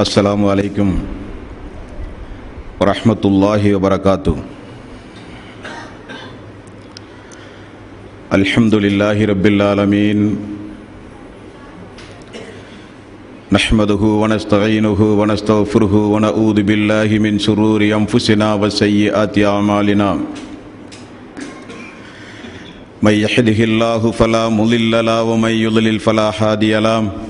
السلام عليكم ورحمة الله وبركاته. الحمد لله رب العالمين. نحمده ونستعينه ونستغفره ونعوذ بالله من شرور أنفسنا وسيئات أعمالنا. من يحده الله فلا مضل له ومن يضلل فلا هادي له.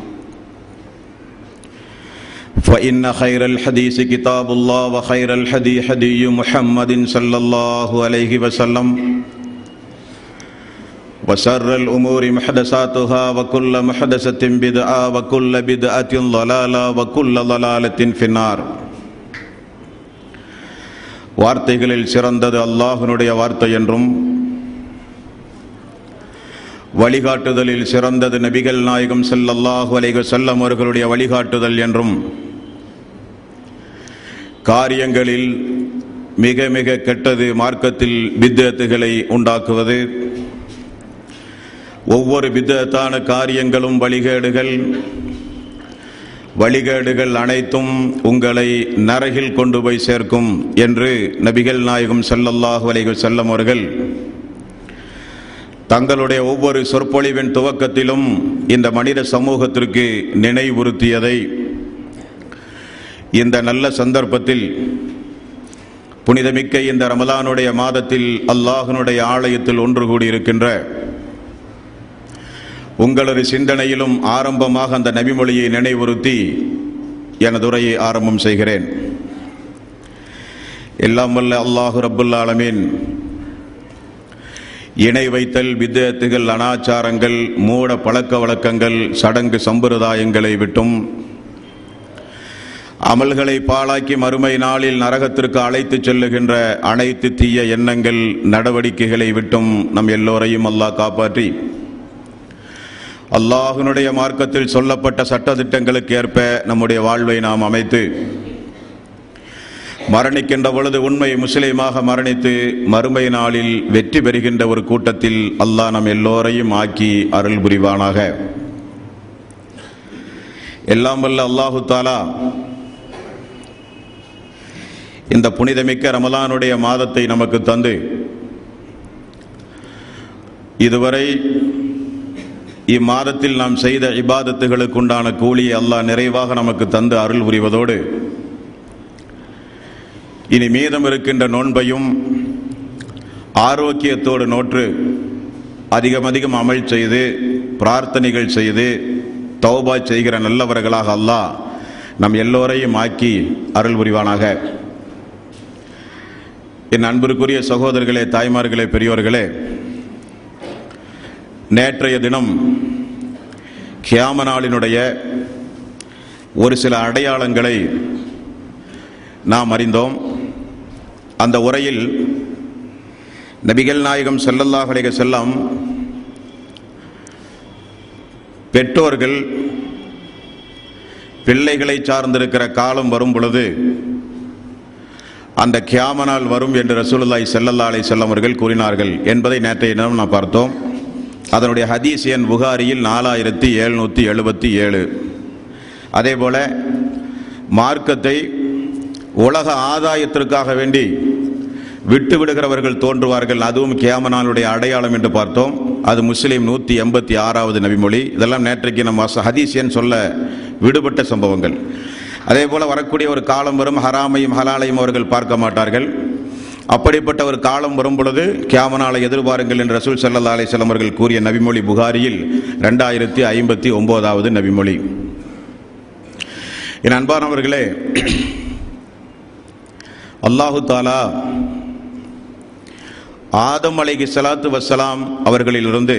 فإن خير الحديث كتاب الله وخير الحدي حدي محمد صلى الله عليه وسلم وشر الأمور محدثاتها وكل محدثة بدعة وكل بدعة ضلالة وكل ضلالة في النار வார்த்தைகளில் சிறந்தது அல்லாஹனுடைய வார்த்தை என்றும் வழிகாட்டுதலில் சிறந்தது நபிகள் நாயகம் செல்லல்லாஹு அலைக செல்லம் அவர்களுடைய வழிகாட்டுதல் என்றும் காரியங்களில் மிக மிக கெட்டது மார்க்கத்தில் பித்தத்துகளை உண்டாக்குவது. ஒவ்வொரு பித்தத்தான காரியங்களும் வழிகேடுகள். வழிகேடுகள் அனைத்தும் உங்களை நரகில் கொண்டு போய் சேர்க்கும் என்று நபிகள் நாயகம் செல்லல்லாஹு அலைக செல்லம் அவர்கள் தங்களுடைய ஒவ்வொரு சொற்பொழிவின் துவக்கத்திலும் இந்த மனித சமூகத்திற்கு நினைவுறுத்தியதை இந்த நல்ல சந்தர்ப்பத்தில் புனிதமிக்க இந்த ரமலானுடைய மாதத்தில் அல்லாஹனுடைய ஆலயத்தில் ஒன்று கூடியிருக்கின்ற உங்களது சிந்தனையிலும் ஆரம்பமாக அந்த நபிமொழியை நினைவுறுத்தி எனது உரையை ஆரம்பம் செய்கிறேன். எல்லாம் வல்ல அல்லாஹு ரபுல்லாலமீன் இணை வைத்தல் வித்தியத்துகள் அனாச்சாரங்கள் மூட பழக்க வழக்கங்கள் சடங்கு சம்பிரதாயங்களை விட்டும் அமல்களை பாழாக்கி மறுமை நாளில் நரகத்திற்கு அழைத்து செல்லுகின்ற அனைத்து தீய எண்ணங்கள் நடவடிக்கைகளை விட்டும் நம் எல்லோரையும் அல்லாஹ் காப்பாற்றி. அல்லாஹினுடைய மார்க்கத்தில் சொல்லப்பட்ட சட்டத்திட்டங்களுக்கு ஏற்ப நம்முடைய வாழ்வை நாம் அமைத்து மரணிக்கின்ற பொழுது உண்மை முஸ்லீமாக மரணித்து மறுமை நாளில் வெற்றி பெறுகின்ற ஒரு கூட்டத்தில் அல்லாஹ் நம் எல்லோரையும் ஆக்கி அருள் புரிவானாக. எல்லாம் வல்ல அல்லாஹு தாலா இந்த புனிதமிக்க ரமலானுடைய மாதத்தை நமக்கு தந்து இதுவரை இம்மாதத்தில் நாம் செய்த இபாதத்துகளுக்கு உண்டான கூலியை அல்லாஹ் நிறைவாக நமக்கு தந்து அருள் புரிவதோடு இனி மீதம் இருக்கின்ற நோன்பையும் ஆரோக்கியத்தோடு நோற்று அதிகம் அதிகம் அமல் செய்து பிரார்த்தனைகள் செய்து தௌபா செய்கிற நல்லவர்களாக அல்லாஹ் நம் எல்லோரையும் ஆக்கி அருள் புரிவானாக. என் அன்பிற்குரிய சகோதரர்களே தாய்மார்களே பெரியோர்களே நேற்றைய தினம் கியாம நாளினுடைய ஒரு சில அடையாளங்களை நாம் அறிந்தோம். அந்த உரையில் நபிகள் நாயகம் செல்லல்லாஹ் அலைக செல்லம் பெற்றோர்கள் பிள்ளைகளை சார்ந்திருக்கிற காலம் வரும் பொழுது அந்த கியாம நாள் வரும் என்று ரசூலுல்லாய் செல்லல்லா அலை செல்லம் அவர்கள் கூறினார்கள் என்பதை நேற்றைய தினம் நாம் பார்த்தோம். அதனுடைய ஹதீஸ் எண் புகாரியில் நாலாயிரத்தி எழுநூற்றி எழுபத்தி ஏழு. அதே போல் மார்க்கத்தை உலக ஆதாயத்திற்காக வேண்டி விட்டு விடுகிறவர்கள் தோன்றுவார்கள். அதுவும் கியாமனாலுடைய அடையாளம் என்று பார்த்தோம். அது முஸ்லீம் நூற்றி எண்பத்தி ஆறாவது நபிமொழி. இதெல்லாம் நேற்றைக்கு நம்ம ஹதீசியன் சொல்ல விடுபட்ட சம்பவங்கள். அதே போல வரக்கூடிய ஒரு காலம் வரும் ஹராமையும் ஹலாலையும் அவர்கள் பார்க்க மாட்டார்கள். அப்படிப்பட்ட ஒரு காலம் வரும் பொழுது கியாமனாலை எதிர்பாருங்கள் என்று ரசூல் சல்லா அலிஸ்லாம் அவர்கள் கூறிய நபிமொழி புகாரியில் ரெண்டாயிரத்தி ஐம்பத்தி ஒன்பதாவது நபிமொழி. என் அன்பானவர்களே அல்லாஹு தாலா ஆதம் அலைகி சலாத்து வசலாம் அவர்களிலிருந்து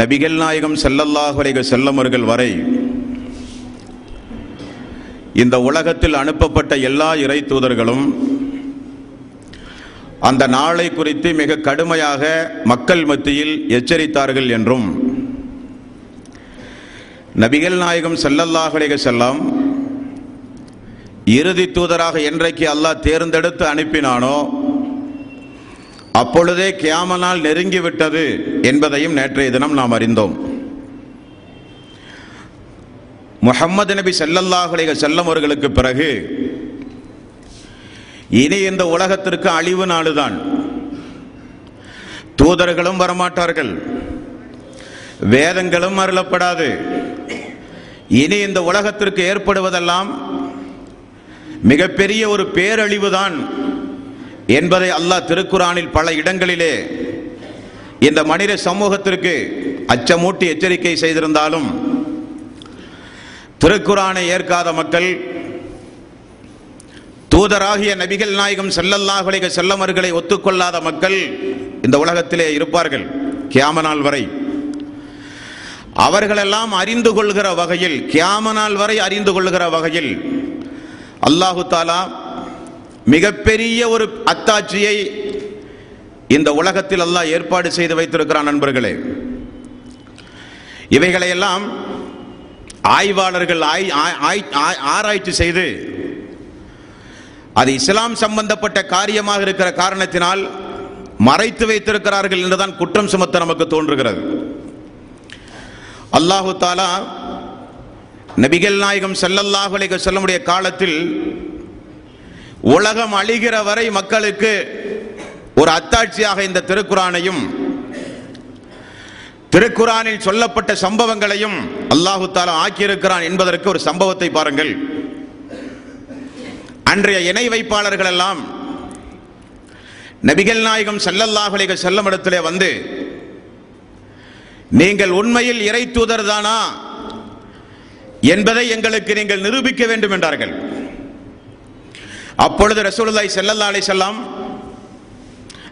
நபிகள் நாயகம் செல்லல்லாஹு அலைக செல்லமர்கள் வரை இந்த உலகத்தில் அனுப்பப்பட்ட எல்லா இறை தூதர்களும் அந்த நாளை குறித்து மிக கடுமையாக மக்கள் மத்தியில் எச்சரித்தார்கள் என்றும் நபிகள் நாயகம் செல்லல்லாஹு அலைக செல்லம் இறுதி தூதராக என்றைக்கு அல்லாஹ் தேர்ந்தெடுத்து அனுப்பினானோ அப்பொழுதே கியாமனால் நெருங்கிவிட்டது என்பதையும் நேற்றைய தினம் நாம் அறிந்தோம். முகம்மது நபி செல்லல்லாஹுலேக செல்லம் அவர்களுக்கு பிறகு இனி இந்த உலகத்திற்கு அழிவு நாளுதான். தூதர்களும் வரமாட்டார்கள். வேதங்களும் அருளப்படாது. இனி இந்த உலகத்திற்கு ஏற்படுவதெல்லாம் மிகப்பெரிய ஒரு பேரழிவுதான் என்பதை அல்லாஹ் திருக்குறானில் பல இடங்களிலே இந்த மனித சமூகத்திற்கு அச்சமூட்டி எச்சரிக்கை செய்திருந்தாலும் திருக்குறானை ஏற்காத மக்கள் தூதராகிய நபிகள் நாயகம் செல்லல்லாஹுலைக செல்லமர்களை ஒத்துக்கொள்ளாத மக்கள் இந்த உலகத்திலே இருப்பார்கள் கியாமனால் வரை. அவர்களெல்லாம் அறிந்து கொள்கிற வகையில் கியாமனால் வரை அறிந்து கொள்கிற வகையில் அல்லாஹு தாலா மிகப்பெரிய ஒரு அத்தாட்சியை இந்த உலகத்தில் அல்லாஹ் ஏற்பாடு செய்து வைத்திருக்கிறான் நண்பர்களே. இவைகளையெல்லாம் ஆய்வாளர்கள் ஆய்- ஆராய்ச்சி செய்து அது இஸ்லாம் சம்பந்தப்பட்ட காரியமாக இருக்கிற காரணத்தினால் மறைத்து வைத்திருக்கிறார்கள் என்றுதான் குற்றம் சுமத்த நமக்கு தோன்றுகிறது. அல்லாஹு தாலா நபிகள் நாயகம் ஸல்லல்லாஹு அலைஹி செல்லமுடைய காலத்தில் உலகம் அழிகிற வரை மக்களுக்கு ஒரு அத்தாட்சியாக இந்த திருக்குறானையும் திருக்குறானில் சொல்லப்பட்ட சம்பவங்களையும் அல்லாஹு தாலா ஆக்கியிருக்கிறான் என்பதற்கு ஒரு சம்பவத்தை பாருங்கள். அன்றைய இணை வைப்பாளர்கள் எல்லாம் நபிகள் நாயகம் செல்லல்லாஹலிக செல்லும் இடத்திலே வந்து நீங்கள் உண்மையில் இறை தூதர் தானா? என்பதை எங்களுக்கு நீங்கள் நிரூபிக்க வேண்டும் என்றார்கள். அப்பொழுது ரசூலுல்லாய் செல்லல்லா அலை செல்லாம்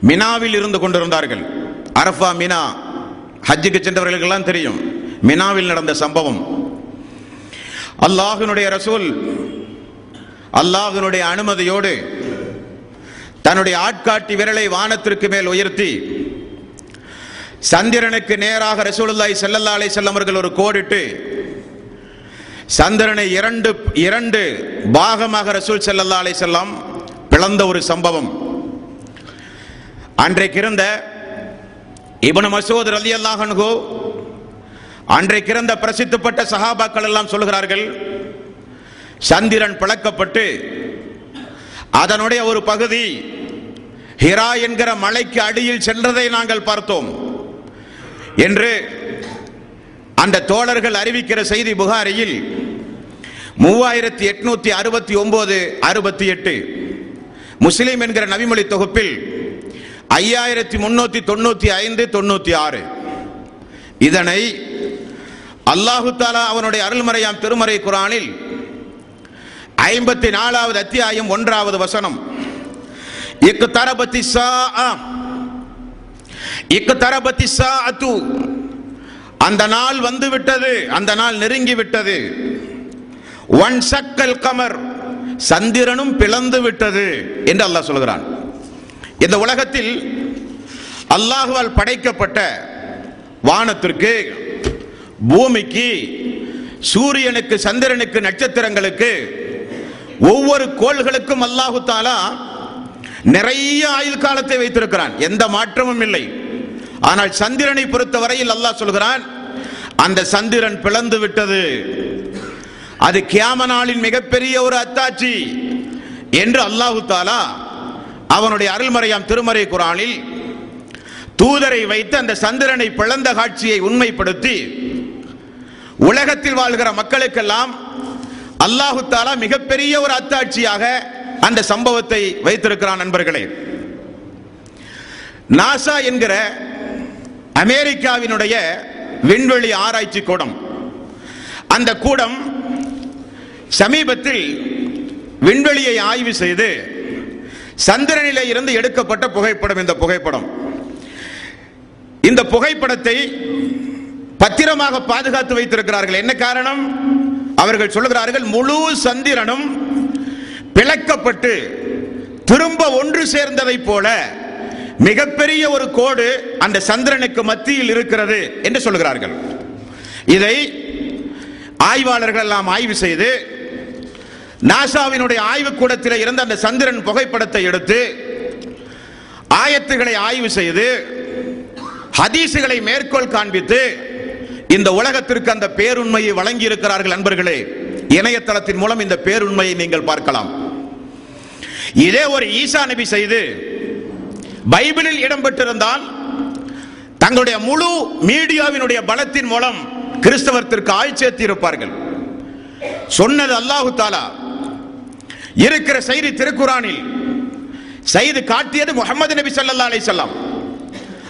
மினாவில் இருந்து கொண்டிருந்தார்கள். அரஃபா மினா ஹஜ்ஜுக்கு சென்றவர்களுக்கெல்லாம் தெரியும். மினாவில் நடந்த சம்பவம். அல்லாஹினுடைய ரசூல் அல்லாஹினுடைய அனுமதியோடு தன்னுடைய ஆட்காட்டி விரலை வானத்திற்கு மேல் உயர்த்தி சந்திரனுக்கு நேராக ரசூலுல்லாய் ஸல்லல்லாஹு அலைஹி செல்லவர்கள் ஒரு கோடிட்டு சந்திரனை இரண்டு இரண்டு பாகமாக ரசூல் செல்லல்லாலை அலைஹி பிளந்த ஒரு சம்பவம். அன்றைக்கு இருந்த இப்னு மசூத் அலி அல்லாஹன்கோ அன்றைக்கு இருந்த பிரசித்தப்பட்ட சஹாபாக்கள் எல்லாம் சொல்கிறார்கள் சந்திரன் பிளக்கப்பட்டு அதனுடைய ஒரு பகுதி ஹிரா என்கிற மலைக்கு அடியில் சென்றதை நாங்கள் பார்த்தோம் என்று அந்த தோழர்கள் அறிவிக்கிற செய்தி புகாரியில் மூவாயிரத்தி எட்நூத்தி அறுபத்தி ஒன்பது அறுபத்தி எட்டு முஸ்லீம் என்கிற நவிமொழி தொகுப்பில் ஐயாயிரத்தி முன்னூத்தி தொண்ணூத்தி ஐந்து தொண்ணூத்தி ஆறு. இதனை அல்லாஹு தாலா அவனுடைய அருள்மறையாம் திருமறை குரானில் ஐம்பத்தி நாலாவது அத்தியாயம் ஒன்றாவது வசனம். இக்கு தரபத்தி சா இக்கு தரபத்தி சா அத்து அந்த நாள் வந்து விட்டது அந்த நாள் நெருங்கி விட்டது ஒன் சக்கல் கமர் சந்திரனும் பிளந்து விட்டது என்று அல்லாஹ் சொல்கிறான். இந்த உலகத்தில் அல்லாஹுவால் படைக்கப்பட்ட வானத்திற்கு பூமிக்கு சூரியனுக்கு சந்திரனுக்கு நட்சத்திரங்களுக்கு ஒவ்வொரு கோள்களுக்கும் அல்லாஹு தாலா நிறைய ஆயுள் காலத்தை வைத்திருக்கிறான். எந்த மாற்றமும் இல்லை. ஆனால் சந்திரனை பொறுத்தவரையில் அல்லாஹ் சொல்கிறான் அந்த சந்திரன் பிளந்து விட்டது. அது கியாம நாளின் மிகப்பெரிய ஒரு அத்தாட்சி என்று அல்லாஹு தாலா அவனுடைய அருள்மறையாம் திருமறை குரானில் தூதரை வைத்து அந்த சந்திரனை பிளந்த காட்சியை உண்மைப்படுத்தி உலகத்தில் வாழ்கிற மக்களுக்கெல்லாம் அல்லாஹு தாலா மிகப்பெரிய ஒரு அத்தாட்சியாக அந்த சம்பவத்தை வைத்திருக்கிறான் நண்பர்களே. நாசா என்கிற அமெரிக்காவினுடைய விண்வெளி ஆராய்ச்சி கூடம். அந்த கூடம் சமீபத்தில் விண்வெளியை ஆய்வு செய்து சந்திரனிலே இருந்து எடுக்கப்பட்ட புகைப்படம் இந்த புகைப்படம். இந்த புகைப்படத்தை பத்திரமாக பாதுகாத்து வைத்திருக்கிறார்கள். என்ன காரணம்? அவர்கள் சொல்லுகிறார்கள் முழு சந்திரனும் பிளக்கப்பட்டு திரும்ப ஒன்று சேர்ந்ததை போல மிகப்பெரிய ஒரு கோடு அந்த சந்திரனுக்கு மத்தியில் இருக்கிறது என்று சொல்லுகிறார்கள். இதை ஆய்வாளர்கள் எல்லாம் ஆய்வு செய்து நாசாவினுடைய ஆய்வுக்கூடத்தில் இருந்த அந்த சந்திரன் புகைப்படத்தை எடுத்து ஆயத்துகளை ஆய்வு செய்து ஹதீசுகளை மேற்கோள் காண்பித்து இந்த உலகத்திற்கு அந்த பேருண்மையை வழங்கி இருக்கிறார்கள் நண்பர்களே இணையதளத்தின் மூலம் இந்த பேருண்மையை நீங்கள் பார்க்கலாம். இதே ஒரு ஈசா நபி செய்து பைபிளில் இடம்பெற்றிருந்தால் தங்களுடைய முழு மீடியாவினுடைய பலத்தின் மூலம் கிறிஸ்தவத்திற்கு ஆள் இருப்பார்கள் சொன்னது அல்லாஹு தாலா. இருக்கிற செய்தி திருக்குறானில் செய்து காட்டியது முகமது நபி சல்லா அலைஹி வஸல்லம்.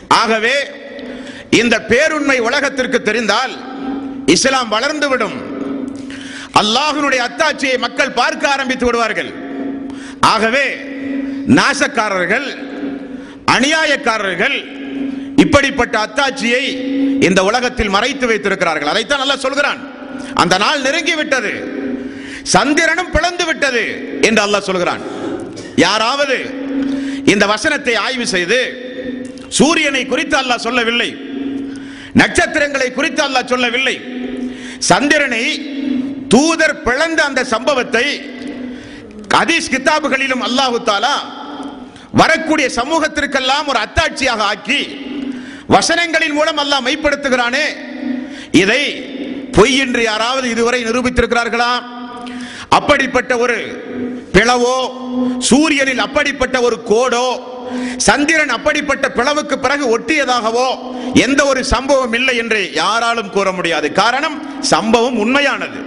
ஆகவே இந்த பேருண்மை உலகத்திற்கு தெரிந்தால் இஸ்லாம் வளர்ந்துவிடும் அல்லாஹினுடைய அத்தாட்சியை மக்கள் பார்க்க ஆரம்பித்து விடுவார்கள். ஆகவே நாசக்காரர்கள் அநியாயக்காரர்கள் இப்படிப்பட்ட அத்தாட்சியை இந்த உலகத்தில் மறைத்து வைத்திருக்கிறார்கள். அதைத்தான் நல்லா சொல்கிறான். அந்த நாள் நெருங்கி விட்டது. சந்திரனும் பிளந்து விட்டது என்று அல்லாஹ் சொல்கிறான். யாராவது இந்த வசனத்தை ஆய்வு செய்து சூரியனை குறித்து அல்லாஹ் சொல்லவில்லை நட்சத்திரங்களை குறித்து அல்லாஹ் சொல்லவில்லை சந்திரனை தூதர் பிளந்த அந்த சம்பவத்தை ஹதீஸ் கிதாபுகளிலும் அல்லாஹு தாலா வரக்கூடிய சமூகத்திற்கெல்லாம் ஒரு அத்தாட்சியாக ஆக்கி வசனங்களின் மூலம் அல்லாஹ் மெய்ப்படுத்துகிறானே. இதை பொய் என்று யாராவது இதுவரை நிரூபித்திருக்கிறார்களா? அப்படிப்பட்ட ஒரு பிளவோ சூரியனில் அப்படிப்பட்ட ஒரு கோடோ சந்திரன் அப்படிப்பட்ட பிளவுக்கு பிறகு ஒட்டியதாகவோ எந்த ஒரு சம்பவம் இல்லை என்று யாராலும் கூற முடியாது. காரணம் சம்பவம் உண்மையானது.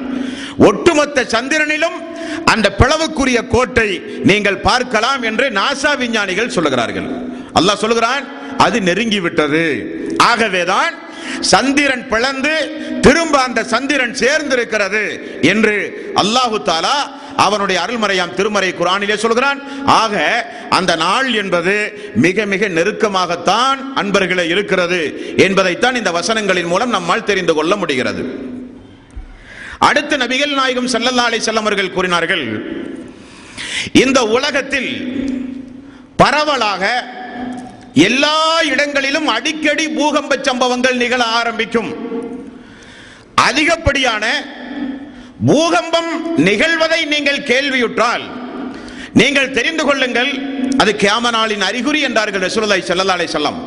ஒட்டுமொத்த சந்திரனிலும் அந்த பிளவுக்குரிய கோட்டை நீங்கள் பார்க்கலாம் என்று நாசா விஞ்ஞானிகள் சொல்லுகிறார்கள். அல்லாஹ் சொல்லுகிறான் அது நெருங்கி விட்டது ஆகவேதான் சந்திரன் பிளந்து திரும்ப அந்த சந்திரன் சேர்ந்திருக்கிறது என்று அல்லாஹு தாலா அவனுடைய அருள்மறையாம் திருமறை குரானிலே சொல்கிறான். ஆக அந்த நாள் என்பது மிக மிக நெருக்கமாகத்தான் அன்பர்களே இருக்கிறது என்பதைத்தான் இந்த வசனங்களின் மூலம் நம்மால் தெரிந்து கொள்ள முடிகிறது. அடுத்து நபிகள் நாயகம் ஸல்லல்லாஹு செல்லமர்கள் கூறினார்கள் இந்த உலகத்தில் பரவலாக எல்லா இடங்களிலும் அடிக்கடி பூகம்ப சம்பவங்கள் நிகழ ஆரம்பிக்கும். அதிகப்படியான பூகம்பம் நிகழ்வதை நீங்கள் கேள்வியுற்றால் நீங்கள் தெரிந்து கொள்ளுங்கள் அது கேமனாலின் அறிகுறி என்றார்கள் ரசூலுல்லாஹி ஸல்லல்லாஹு அலைஹி வஸல்லம்.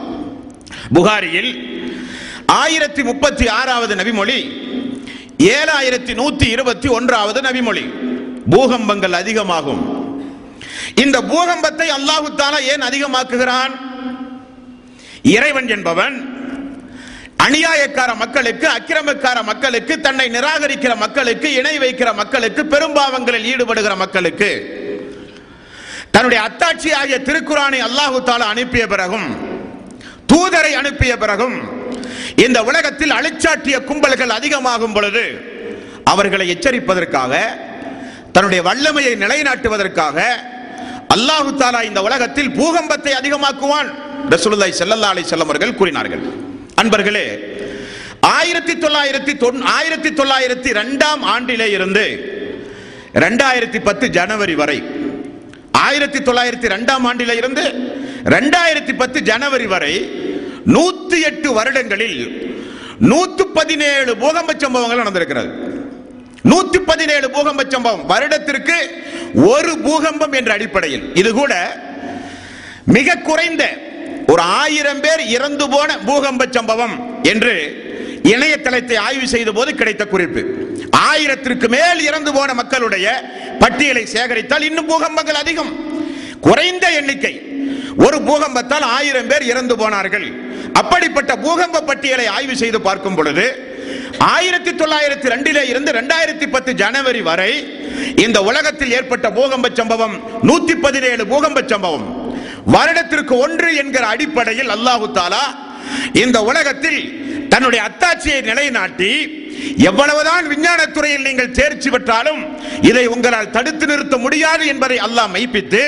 புகாரியில் ஆயிரத்தி முப்பத்தி ஆறாவது நபிமொழி ஏழாயிரத்தி நூத்தி இருபத்தி ஒன்றாவது நபிமொழி பூகம்பங்கள் அதிகமாகும். இந்த பூகம்பத்தை அல்லாஹு தாலா ஏன் அதிகமாக்குகிறான்? இறைவன் என்பவன் அநியாயக்கார மக்களுக்கு அக்கிரமக்கார மக்களுக்கு தன்னை நிராகரிக்கிற மக்களுக்கு இணை வைக்கிற மக்களுக்கு பெரும்பாவங்களில் ஈடுபடுகிற மக்களுக்கு தன்னுடைய அத்தாட்சி ஆகிய திருக்குறானை அல்லாஹு தாலா அனுப்பிய பிறகும் தூதரை அனுப்பிய பிறகும் இந்த உலகத்தில் அழிச்சாட்டிய கும்பல்கள் அதிகமாகும் பொழுது அவர்களை எச்சரிப்பதற்காக தன்னுடைய வல்லமையை நிலைநாட்டுவதற்காக அல்லாஹு தாலா இந்த உலகத்தில் பூகம்பத்தை அதிகமாக்குவான். ரசூலுல்லாய் செல்லல்லா அலைஹி செல்லம் அவர்கள் கூறினார்கள். அன்பர்களே ஆயிரத்தி தொள்ளாயிரத்தி ஆயிரத்தி தொள்ளாயிரத்தி ரெண்டாம் ஆண்டிலே இருந்து ரெண்டாயிரத்தி பத்து ஜனவரி வரை ஆயிரத்தி தொள்ளாயிரத்தி ரெண்டாம் ஆண்டில இருந்து ரெண்டாயிரத்தி பத்து ஜனவரி வரை நூத்தி எட்டு வருடங்களில் நூத்தி பதினேழு பூகம்ப சம்பவங்கள் நடந்திருக்கிறது. நூத்தி பதினேழு பூகம்ப சம்பவம். வருடத்திற்கு ஒரு பூகம்பம் என்ற அடிப்படையில். இது கூட மிக குறைந்த ஒரு ஆயிரம் பேர் இறந்து போன பூகம்ப சம்பவம் என்று இணையதளத்தை ஆய்வு செய்த போது கிடைத்த குறிப்பு. ஆயிரத்திற்கு மேல் இறந்து போன மக்களுடைய பட்டியலை சேகரித்தால் இன்னும் பூகம்பங்கள் அதிகம். குறைந்த எண்ணிக்கை. ஒரு பூகம்பத்தால் ஆயிரம் பேர் இறந்து போனார்கள். அப்படிப்பட்ட பூகம்ப பட்டியலை ஆய்வு செய்து பார்க்கும் பொழுது ஆயிரத்தி தொள்ளாயிரத்தி ரெண்டிலே இருந்து ரெண்டாயிரத்தி பத்து ஜனவரி வரை இந்த உலகத்தில் ஏற்பட்ட பூகம்ப சம்பவம் நூத்தி பதினேழு பூகம்ப சம்பவம். வருடத்திற்கு ஒன்று என்கிற அடிப்படையில் அல்லாஹு தாலா இந்த உலகத்தில் தன்னுடைய அத்தாட்சியை நிலைநாட்டி எவ்வளவுதான் விஞ்ஞானத்துறையில் நீங்கள் தேர்ச்சி பெற்றாலும் இதை உங்களால் தடுத்து நிறுத்த முடியாது என்பதை அல்லாஹ் மெய்ப்பித்து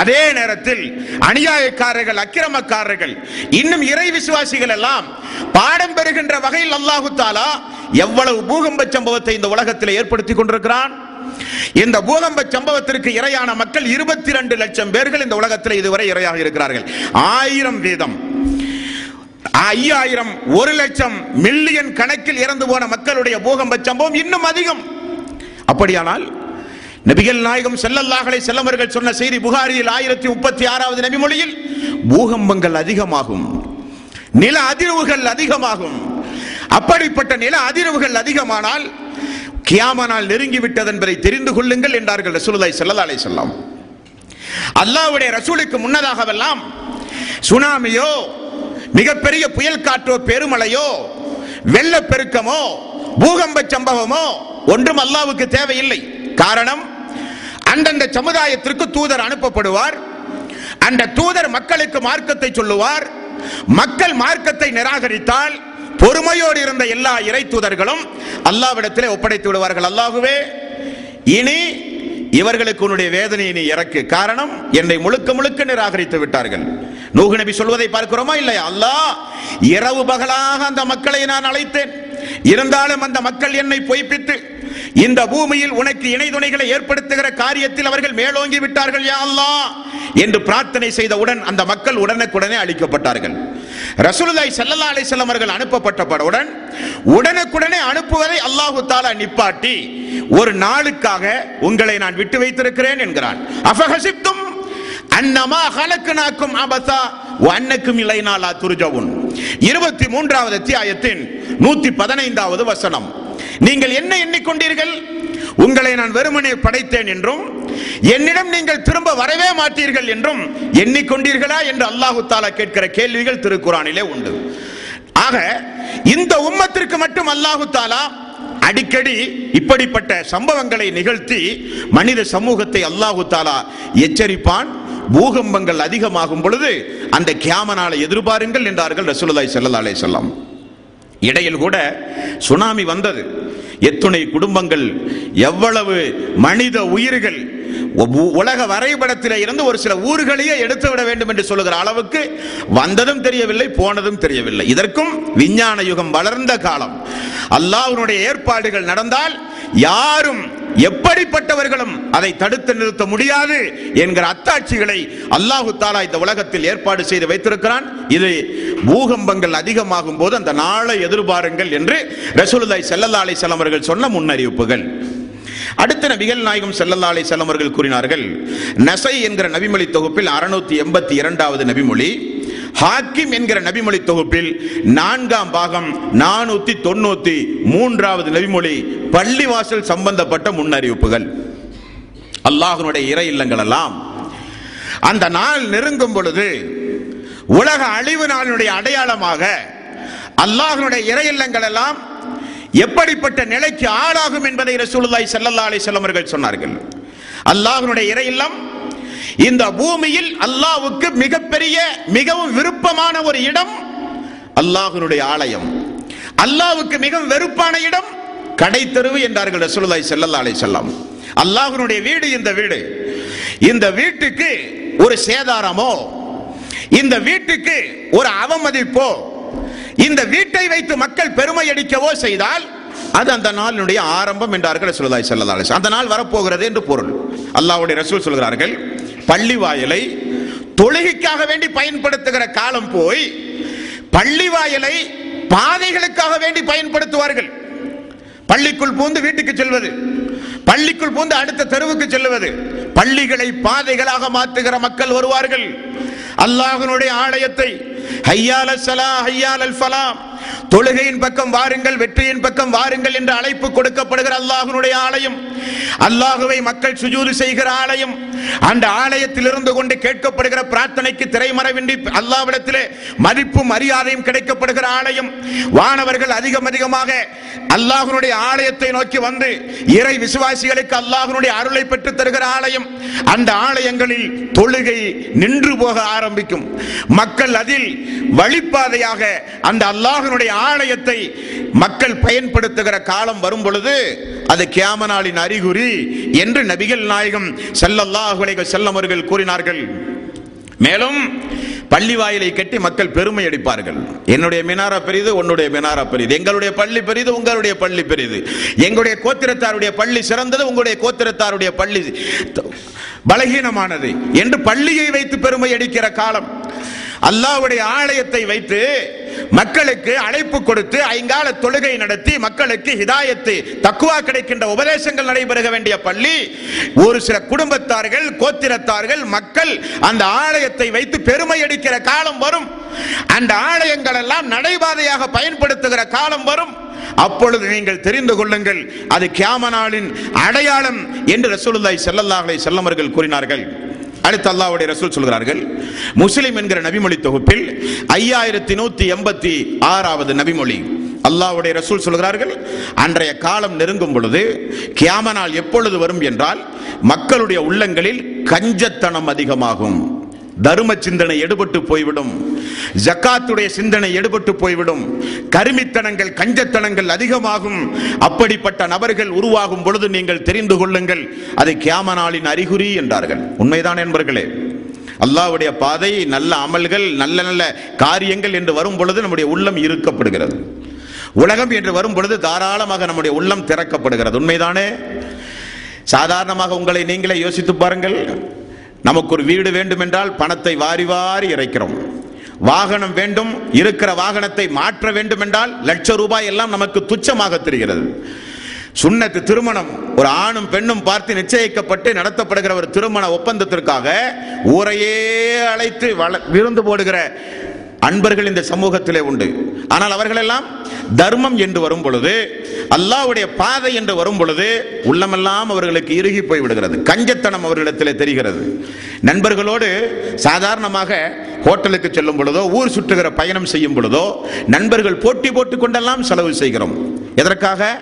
அதே நேரத்தில் அநியாயக்காரர்கள் அக்கிரமக்காரர்கள் இன்னும் இறை விசுவாசிகள் எல்லாம் பாடம் பெறுகின்ற வகையில் அல்லாஹு தாலா எவ்வளவு பூகம்ப சம்பவத்தை இந்த உலகத்தில் ஏற்படுத்தி கொண்டிருக்கிறான். இந்த பூகம்ப சம்பவத்திற்கு இரையான மக்கள் இருபத்தி ரெண்டு லட்சம் பேர்கள் இந்த உலகத்தில் இதுவரை இரையாக இருக்கிறார்கள். ஆயிரம் வீதம். ஐயாயிரம் ஒரு லட்சம் மில்லியன் கணக்கில் இறந்து போன மக்களுடைய பூகம்ப சம்பவம் இன்னும் அதிகம். அப்படியானால் நபிகள் நாயகம் செல்லல்லாஹலை செல்லவர்கள் சொன்ன செய்தி புகாரியில் ஆயிரத்தி முப்பத்தி ஆறாவது நபிமொழியில் பூகம்பங்கள் அதிகமாகும். நில அதிர்வுகள் அதிகமாகும். அப்படிப்பட்ட நில அதிர்வுகள் அதிகமானால் கியாமனால் நெருங்கிவிட்டது என்பதை தெரிந்து கொள்ளுங்கள் என்றார்கள் ரசூலுல்லாய் ஸல்லல்லாஹு அலை வஸல்லம். அல்லாஹ்வுடைய ரசூலுக்கு முன்னதாகவெல்லாம் சுனாமியோ மிகப்பெரிய புயல் காற்றோ பெருமழையோ வெள்ளப்பெருக்கமோ பூகம்ப சம்பவமோ ஒன்றும் அல்லாவுக்கு தேவையில்லை. காரணம் அந்தந்த சமுதாயத்திற்கு தூதர் அனுப்பப்படுவார் அந்த தூதர் மக்களுக்கு மார்க்கத்தை சொல்லுவார் மக்கள் மார்க்கத்தை நிராகரித்தால் பொறுமையோடு இருந்த எல்லா இறை தூதர்களும் அல்லாவிடத்திலே ஒப்படைத்து விடுவார்கள். அல்லாஹுவே இனி இவர்களுக்கு உன்னுடைய வேதனையை நீ இறக்கு. காரணம் என்னை முழுக்க முழுக்க நிராகரித்து விட்டார்கள். நூகு நபி சொல்வதை பார்க்கிறோமா இல்லையா? அல்லாஹ் இரவு பகலாக அந்த மக்களை நான் அழைத்தேன். இருந்தாலும் அந்த மக்கள் என்னை பொய்ப்பித்து இந்த பூமியில் உனக்கு இணை துணைகளை ஏற்படுத்துகிற காரியத்தில் அவர்கள் மேலோங்கி விட்டார்கள் யா அல்லாஹ்! என்று பிரார்த்தனை செய்தவுடன் அந்த மக்கள் உடனுக்குடனே அழிக்கப்பட்டார்கள். ரசூலுல்லாஹி ஸல்லல்லாஹு அலைஹி வஸல்லம் அவர்கள் அனுப்பப்பட்டவுடன் உடனுக்குடனே அனுப்புவதை அல்லாஹு தாலா நிப்பாட்டி ஒரு நாளுக்காக உங்களை நான் விட்டு வைத்திருக்கிறேன் என்கிறான். அஃபஹசிப்தும் அன்னமா ஹலக்குனாக்கும் அபசா வன்னக்கும் இலைனாலா துருஜவுன். இருபத்தி மூன்றாவது அத்தியாயத்தின் நூத்தி பதினைந்தாவது வசனம். நீங்கள் என்ன எண்ணிக்கொண்டீர்கள்? உங்களை நான் வெறுமனே படைத்தேன் என்றும் என்னிடம் நீங்கள் திரும்ப வரவே மாட்டீர்கள் என்றும் எண்ணிக்கொண்டீர்களா என்று அல்லாஹு தாலா கேட்கிற கேள்விகள் திருக்குறானிலே உண்டு. ஆக இந்த உம்மத்திற்கு மட்டும் அல்லாஹு தாலா அடிக்கடி இப்படிப்பட்ட சம்பவங்களை நிகழ்த்தி மனித சமூகத்தை அல்லாஹு தாலா எச்சரிப்பான். பூகம்பங்கள் அதிகமாகும் பொழுது அந்த கியாமனால எதிர்பாருங்கள் என்றார்கள் ரசூலுல்லாஹி செல்லதாலே அலைஹி வஸல்லம். இடையில் கூட சுனாமி வந்தது. எத்துணை குடும்பங்கள் எவ்வளவு மனித உயிர்கள் உலக வரைபடத்தில் இருந்து ஒரு சில ஊர்களையே எடுத்து விட வேண்டும் என்று சொல்லுகிற அளவுக்கு வந்ததும் தெரியவில்லை போனதும் தெரியவில்லை. இதற்கும் விஞ்ஞான யுகம் வளர்ந்த காலம். அல்லாஹ்வுடைய ஏற்பாடுகள் நடந்தால் யாரும் எப்படிப்பட்டவர்களும் அதை தடுத்து நிறுத்த முடியாது என்கிற அத்தாட்சிகளை அல்லாஹு தாலா இந்த உலகத்தில் ஏற்பாடு செய்து வைத்திருக்கிறான். இது பூகம்பங்கள் அதிகமாகும் போது அந்த நாளை எதிர்பாருங்கள் என்று ரசூலுல்லாஹி செல்லல்லா அலைஹி அவர்கள் சொன்ன முன்னறிவிப்புகள். அடுத்த நபிகள் நாயகம் செல்லல்லா அலைஹி அவர்கள் கூறினார்கள் நசை என்கிற நபிமொழி தொகுப்பில் அறுநூத்தி எண்பத்தி இரண்டாவது நபிமொழி ஹாக்கிம் என்கிற நபிமொழி தொகுப்பில் நான்காம் பாகம் நானூத்தி தொண்ணூத்தி மூன்றாவது நபிமொழி பள்ளிவாசல் சம்பந்தப்பட்ட முன்னறிவிப்புகள். அல்லாஹனுடைய இறை இல்லங்கள் எல்லாம். அந்த நாள் நெருங்கும் பொழுது உலக அழிவு நாளினுடைய அடையாளமாக அல்லாஹனுடைய இறை இல்லங்கள் எல்லாம் எப்படிப்பட்ட நிலைக்கு ஆளாகும் என்பதை ரசூலுல்லாய் செல்லல்லா அலி வஸல்லம் சொன்னார்கள். அல்லாஹனுடைய இறை இல்லம் இந்த பூமியில் அல்லாவுக்கு மிகப்பெரிய மிகவும் விருப்பமான ஒரு இடம் அல்லாஹனுடைய ஆலயம். அல்லாவுக்கு மிகவும் வெறுப்பான இடம் கடை தெருவு என்றார்கள் ரசூலுல்லாஹி ஸல்லல்லாஹு அலைஹி வஸல்லம். அல்லாஹனுடைய வீடு இந்த வீடு. இந்த வீட்டுக்கு ஒரு சேதாரமோ இந்த வீட்டுக்கு ஒரு அவமதிப்போ இந்த வீட்டை வைத்து மக்கள் பெருமை அடிக்கவோ செய்தால் அது அந்த நாளினுடைய ஆரம்பம் என்றார்கள் ரசூலுல்லாஹி ஸல்லல்லாஹு அலைஹி அந்த நாள் வரப்போகிறது என்று பொருள். அல்லாஹ்வுடைய ரசூல் சொல்கிறார்கள் பள்ளி வாயலை தொழுகைக்காக வேண்டி பயன்படுத்துகிற காலம் போய் பள்ளி வாயலை பாதைகளுக்காக வேண்டி பயன்படுத்துவார்கள். பள்ளிக்குள் பூந்து வீட்டுக்கு செல்வது பள்ளிக்குள் பூந்து அடுத்த தெருவுக்கு செல்வது பள்ளிகளை பாதைகளாக மாற்றுகிற மக்கள் வருவார்கள். அல்லாஹனுடைய ஆலயத்தை ஹையால் சலா ஹையால் அல் ஃபலாம் தொழுகையின் பக்கம் வாருங்கள் வெற்றியின் பக்கம் வாருங்கள் என்று அழைப்பு கொடுக்கப்படுகிற அல்லாஹனுடைய ஆலயம். அல்லாஹுவை மக்கள் சுஜூது செய்கிற ஆலயம். அந்த ஆலயத்தில் இருந்து கொண்டு கேட்கப்படுகிற பிரார்த்தனைக்கு திரைமறைவின்றி அல்லாவிடத்திலே மதிப்பும் மரியாதையும் கிடைக்கப்படுகிற ஆலயம். வானவர்கள் அதிகம் அதிகமாக அல்லாஹனுடைய ஆலயத்தை நோக்கி வந்து இறை விசுவாசிகளுக்கு அல்லாஹனுடைய அருளை பெற்று தருகிற ஆலயம். அந்த ஆலயங்களில் தொழுகை நின்று போக ஆரம்பிக்கும். மக்கள் அதில் வழிப்பாதையாக அந்த அல்லாஹ்வினுடைய ஆலயத்தை மக்கள் பயன்படுத்துகிற காலம் வரும் பொழுது அது கியாமனாளின் அறிகுறி என்று நபிகள் நாயகம் ஸல்லல்லாஹு செல்லம் அவர்கள் கூறினார்கள். மேலும் பள்ளி வாயிலை கட்டி மக்கள் பெருமை அடிப்பார்கள். என்னுடைய மினாரா பெரிது உன்னுடைய மினாரா பெரிது. எங்களுடைய பள்ளி பெரிது உங்களுடைய பள்ளி பெரிது. எங்களுடைய கோத்திரத்தாருடைய பள்ளி சிறந்தது உங்களுடைய கோத்திரத்தாருடைய பள்ளி பலகீனமானது என்று பள்ளியை வைத்து பெருமை அடிக்கிற காலம். அல்லாவுடைய ஆலயத்தை வைத்து மக்களுக்கு அழைப்பு கொடுத்து ஐங்கால தொழுகை நடத்தி மக்களுக்கு ஹிதாயத்து தக்குவா கிடைக்கின்ற உபதேசங்கள் நடைபெற வேண்டிய பள்ளி ஒரு சில குடும்பத்தார்கள் கோத்திரத்தார்கள் மக்கள் அந்த ஆலயத்தை வைத்து பெருமை அடிக்கிற காலம் வரும். அந்த ஆலயங்கள் எல்லாம் நடைபாதையாக பயன்படுத்துகிற காலம் வரும். அப்பொழுது நீங்கள் தெரிந்து கொள்ளுங்கள் அது கியாமனாளின் அடையாளம் என்று ரசூலுல்லாய் செல்லல்லாஹலை செல்லமர்கள் கூறினார்கள். அடுத்து அல்லாவுடைய ரசூல் சொல்கிறார்கள் முஸ்லிம் என்கிற நபிமொழி தொகுப்பில் ஐயாயிரத்தி நூத்தி எண்பத்தி ஆறாவது நபிமொழி. அல்லாஹ்வுடைய ரசூல் சொல்கிறார்கள் அன்றைய காலம் நெருங்கும் பொழுது கியாம நாள் எப்பொழுது வரும் என்றால் மக்களுடைய உள்ளங்களில் கஞ்சத்தனம் அதிகமாகும். தரும சிந்தனை எடுபட்டு போய்விடும். ஜக்காத்துடைய சிந்தனை எடுபட்டு போய்விடும். கருமித்தனங்கள் கஞ்சத்தனங்கள் அதிகமாகும். அப்படிப்பட்ட நபர்கள் உருவாகும் பொழுது நீங்கள் தெரிந்து கொள்ளுங்கள். அதை கியாம நாளின் அறிகுறி என்றார்கள். உண்மைதான் என்பர்களே. அல்லாவுடைய பாதை நல்ல அமல்கள் நல்ல நல்ல காரியங்கள் என்று வரும் பொழுது நம்முடைய உள்ளம் இருக்கப்படுகிறது உலகம் என்று வரும் பொழுது தாராளமாக நம்முடைய உள்ளம் திறக்கப்படுகிறது. உண்மைதானே? சாதாரணமாக உங்களை நீங்களே யோசித்து பாருங்கள். நமக்கு ஒரு வீடு வேண்டும் என்றால் பணத்தை வாரி வாரி இறைக்கிறோம். வாகனம் வேண்டும் இருக்கிற வாகனத்தை மாற்ற வேண்டும் என்றால் லட்ச ரூபாய் எல்லாம் நமக்கு துச்சமாக தெரிகிறது. சுண்ணத்து திருமணம் ஒரு ஆணும் பெண்ணும் பார்த்து நிச்சயிக்கப்பட்டு நடத்தப்படுகிற ஒரு திருமண ஒப்பந்தத்திற்காக ஊரையே அழைத்து வள- விருந்து போடுகிற அன்பர்கள் இந்த சமூகத்திலே உண்டு. ஆனால் அவர்களெல்லாம் தர்மம் என்று வரும் பொழுது அல்லாவுடைய பாதை என்று வரும் பொழுது உள்ளமெல்லாம் அவர்களுக்கு இறுகி போய் விடுகிறது. கஞ்சத்தனம் அவர்களிடத்திலே தெரிகிறது. நண்பர்களோடு சாதாரணமாக ஹோட்டலுக்கு செல்லும் பொழுதோ ஊர் சுற்றுகிற பயணம் செய்யும் பொழுதோ நண்பர்கள் போட்டி போட்டுக் கொண்டெல்லாம் செலவு செய்கிறோம். எதற்காக?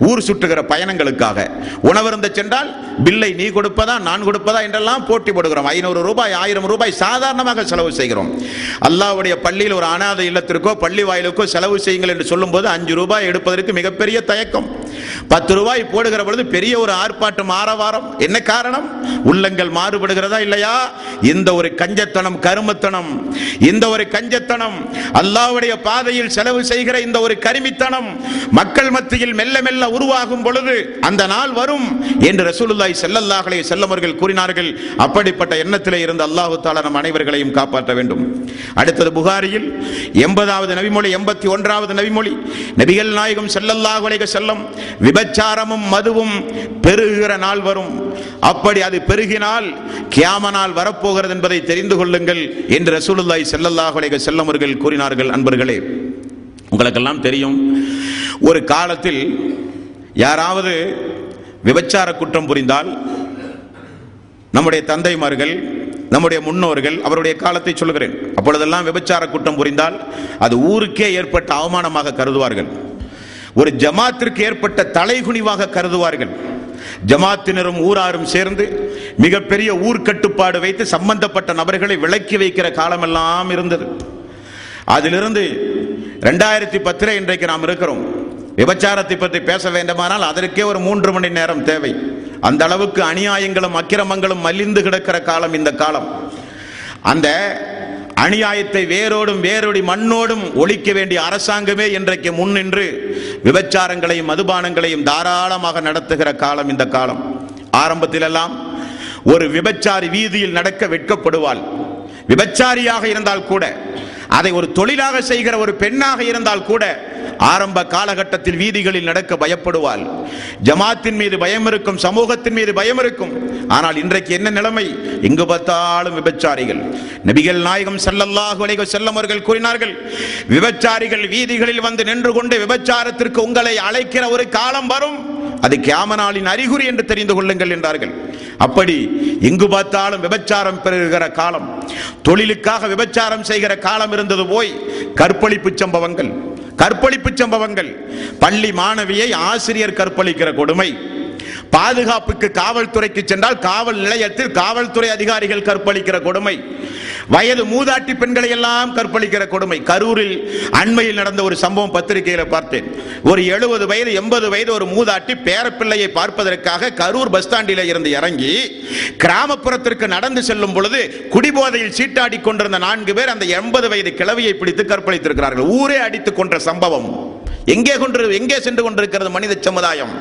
ஊர் சுற்றுகிற பயணங்களுக்காக. உணவருந்த சென்றால் பில்லை நீ கொடுப்பதா நான் கொடுப்பதா? என்றெல்லாம் போட்டி போடுகிறோம். ஐநூறு ரூபாய் ஆயிரம் ரூபாய் சாதாரணமாக செலவு செய்கிறோம். அல்லாவுடைய பள்ளியில் ஒரு அனாதை இல்லத்திற்கோ பள்ளி வாயிலுக்கோ செலவு செய்யுங்கள் என்று சொல்லும்போது அஞ்சு ரூபாய் எடுப்பதற்கு மிகப்பெரிய தயக்கம். பத்து ரூபாய் போடுகிற பொழுது பெரிய ஒரு ஆர்ப்பாட்டம் ஆரவாரம் என்ன காரணம்? உள்ளங்கள் மாறுபடுகிறதா இல்லையா? இந்த ஒரு கஞ்சத்தனம் கருமத்தனம். இந்த ஒரு கஞ்சத்தனம் அல்லாவுடைய பாதையில் செலவு செய்கிற இந்த ஒரு கருமித்தனம் மக்கள் மத்தியில் மெல்ல மெல்ல உருவாகும் பொழுது அந்த நாள் வரும் என்று ரசூலுல்லாய் செல்லல்லாஹலே செல்லவர்கள் கூறினார்கள். அப்படிப்பட்ட எண்ணத்திலே இருந்து அல்லாஹு தாலா நம் அனைவர்களையும் காப்பாற்ற வேண்டும். அடுத்தது புகாரியில் எண்பதாவது நபிமொழி எண்பத்தி ஒன்றாவது நபிமொழி நபிகள் நாயகம் ஸல்லல்லாஹு செல்லம் விபச்சாரமும் மதுவும் பெருகிற நாள் வரும். அப்படி அது பெருகினால் கியாம நாள் வரப்போகிறது என்பதை தெரிந்து கொள்ளுங்கள் என்று ரசூலுல்லாய் ஸல்லல்லாஹு செல்லவர்கள் கூறினார்கள் அன்பர்களே. உங்களுக்கெல்லாம் தெரியும். ஒரு காலத்தில் யாராவது விபச்சார குற்றம் புரிந்தால் நம்முடைய தந்தைமார்கள் நம்முடைய முன்னோர்கள் அவருடைய காலத்தை சொல்கிறேன் அப்பொழுதெல்லாம் விபச்சார குற்றம் புரிந்தால் அது ஊருக்கே ஏற்பட்ட அவமானமாக கருதுவார்கள். ஒரு ஜமாத்திற்கு ஏற்பட்ட தலைகுனிவாக கருதுவார்கள். ஜமாத்தினரும் ஊராரும் சேர்ந்து மிகப்பெரிய ஊர்க்கட்டுப்பாடு வைத்து சம்பந்தப்பட்ட நபர்களை விலக்கி வைக்கிற காலமெல்லாம் இருந்தது. அதிலிருந்து ரெண்டாயிரத்தி பத்தில் இன்றைக்கு நாம் இருக்கிறோம். விபச்சாரத்தை பற்றி பேச வேண்டுமானால் அதற்கே ஒரு மூன்று மணி நேரம் தேவை. அந்த அளவுக்கு அநியாயங்களும் அக்கிரமங்களும் மலிந்து கிடக்கிற காலம் இந்த காலம். அந்த அநியாயத்தை வேரோடும் வேரோடி மண்ணோடும் ஒழிக்க வேண்டிய அரசாங்கமே இன்றைக்கு முன்னின்று விபச்சாரங்களையும் மதுபானங்களையும் தாராளமாக நடத்துகிற காலம் இந்த காலம். ஆரம்பத்திலெல்லாம் ஒரு விபச்சாரி வீதியில் நடக்க வெட்கப்படுவாள். விபச்சாரியாக இருந்தால் கூட அதை ஒரு தொழிலாக செய்கிற ஒரு பெண்ணாக இருந்தால் கூட ஆரம்ப காலகட்டத்தில் வீதிகளில் நடக்க பயப்படுவாள். ஜமாத்தின் மீது பயம் இருக்கும் சமூகத்தின் மீது பயம் இருக்கும். ஆனால் இன்றைக்கு என்ன நிலைமை? எங்கு பார்த்தாலும் விபச்சாரிகள். நபிகள் நாயகம் ஸல்லல்லாஹு அலைஹி அவர்கள் கூறினார்கள் விபச்சாரிகள் வீதிகளில் வந்து நின்று கொண்டு விபச்சாரத்திற்கு உங்களை அழைக்கிற ஒரு காலம் வரும். அது கியாமனாளின் அறிகுறி என்று தெரிந்து கொள்ளுங்கள் என்றார்கள். அப்படி எங்கு பார்த்தாலும் விபச்சாரம் பெறுகிற காலம் தொழிலுக்காக விபச்சாரம் செய்கிற காலம் இருந்தது போய் கற்பழிப்பு சம்பவங்கள் கற்பழிப்பு சம்பவங்கள். பள்ளி மாணவியை ஆசிரியர் கற்பழிக்கிற கொடுமை. பாதுகாப்புக்கு காவல்துறைக்கு சென்றால் காவல் நிலையத்தில் காவல்துறை அதிகாரிகள் கற்பழிக்கிற கொடுமை. வயது மூதாட்டி பெண்களை எல்லாம் கற்பழிக்கிற கொடுமை. கரூரில் அண்மையில் நடந்த ஒரு சம்பவம் பத்திரிகையில பார்த்தேன். ஒரு எழுபது வயது எண்பது வயது ஒரு மூதாட்டி பேரப்பிள்ளையை பார்ப்பதற்காக கரூர் பஸ் ஸ்டாண்டில் இருந்து இறங்கி கிராமப்புறத்திற்கு நடந்து செல்லும் பொழுது குடிபோதையில் சீட்டாடி கொண்டிருந்த நான்கு பேர் அந்த எண்பது வயது கிழவியை பிடித்து கற்பழித்திருக்கிறார்கள். ஊரே அடித்துக் கொன்ற சம்பவம். எங்கே கொண்டு எங்கே சென்று கொண்டிருக்கிறது மனித சமுதாயம்?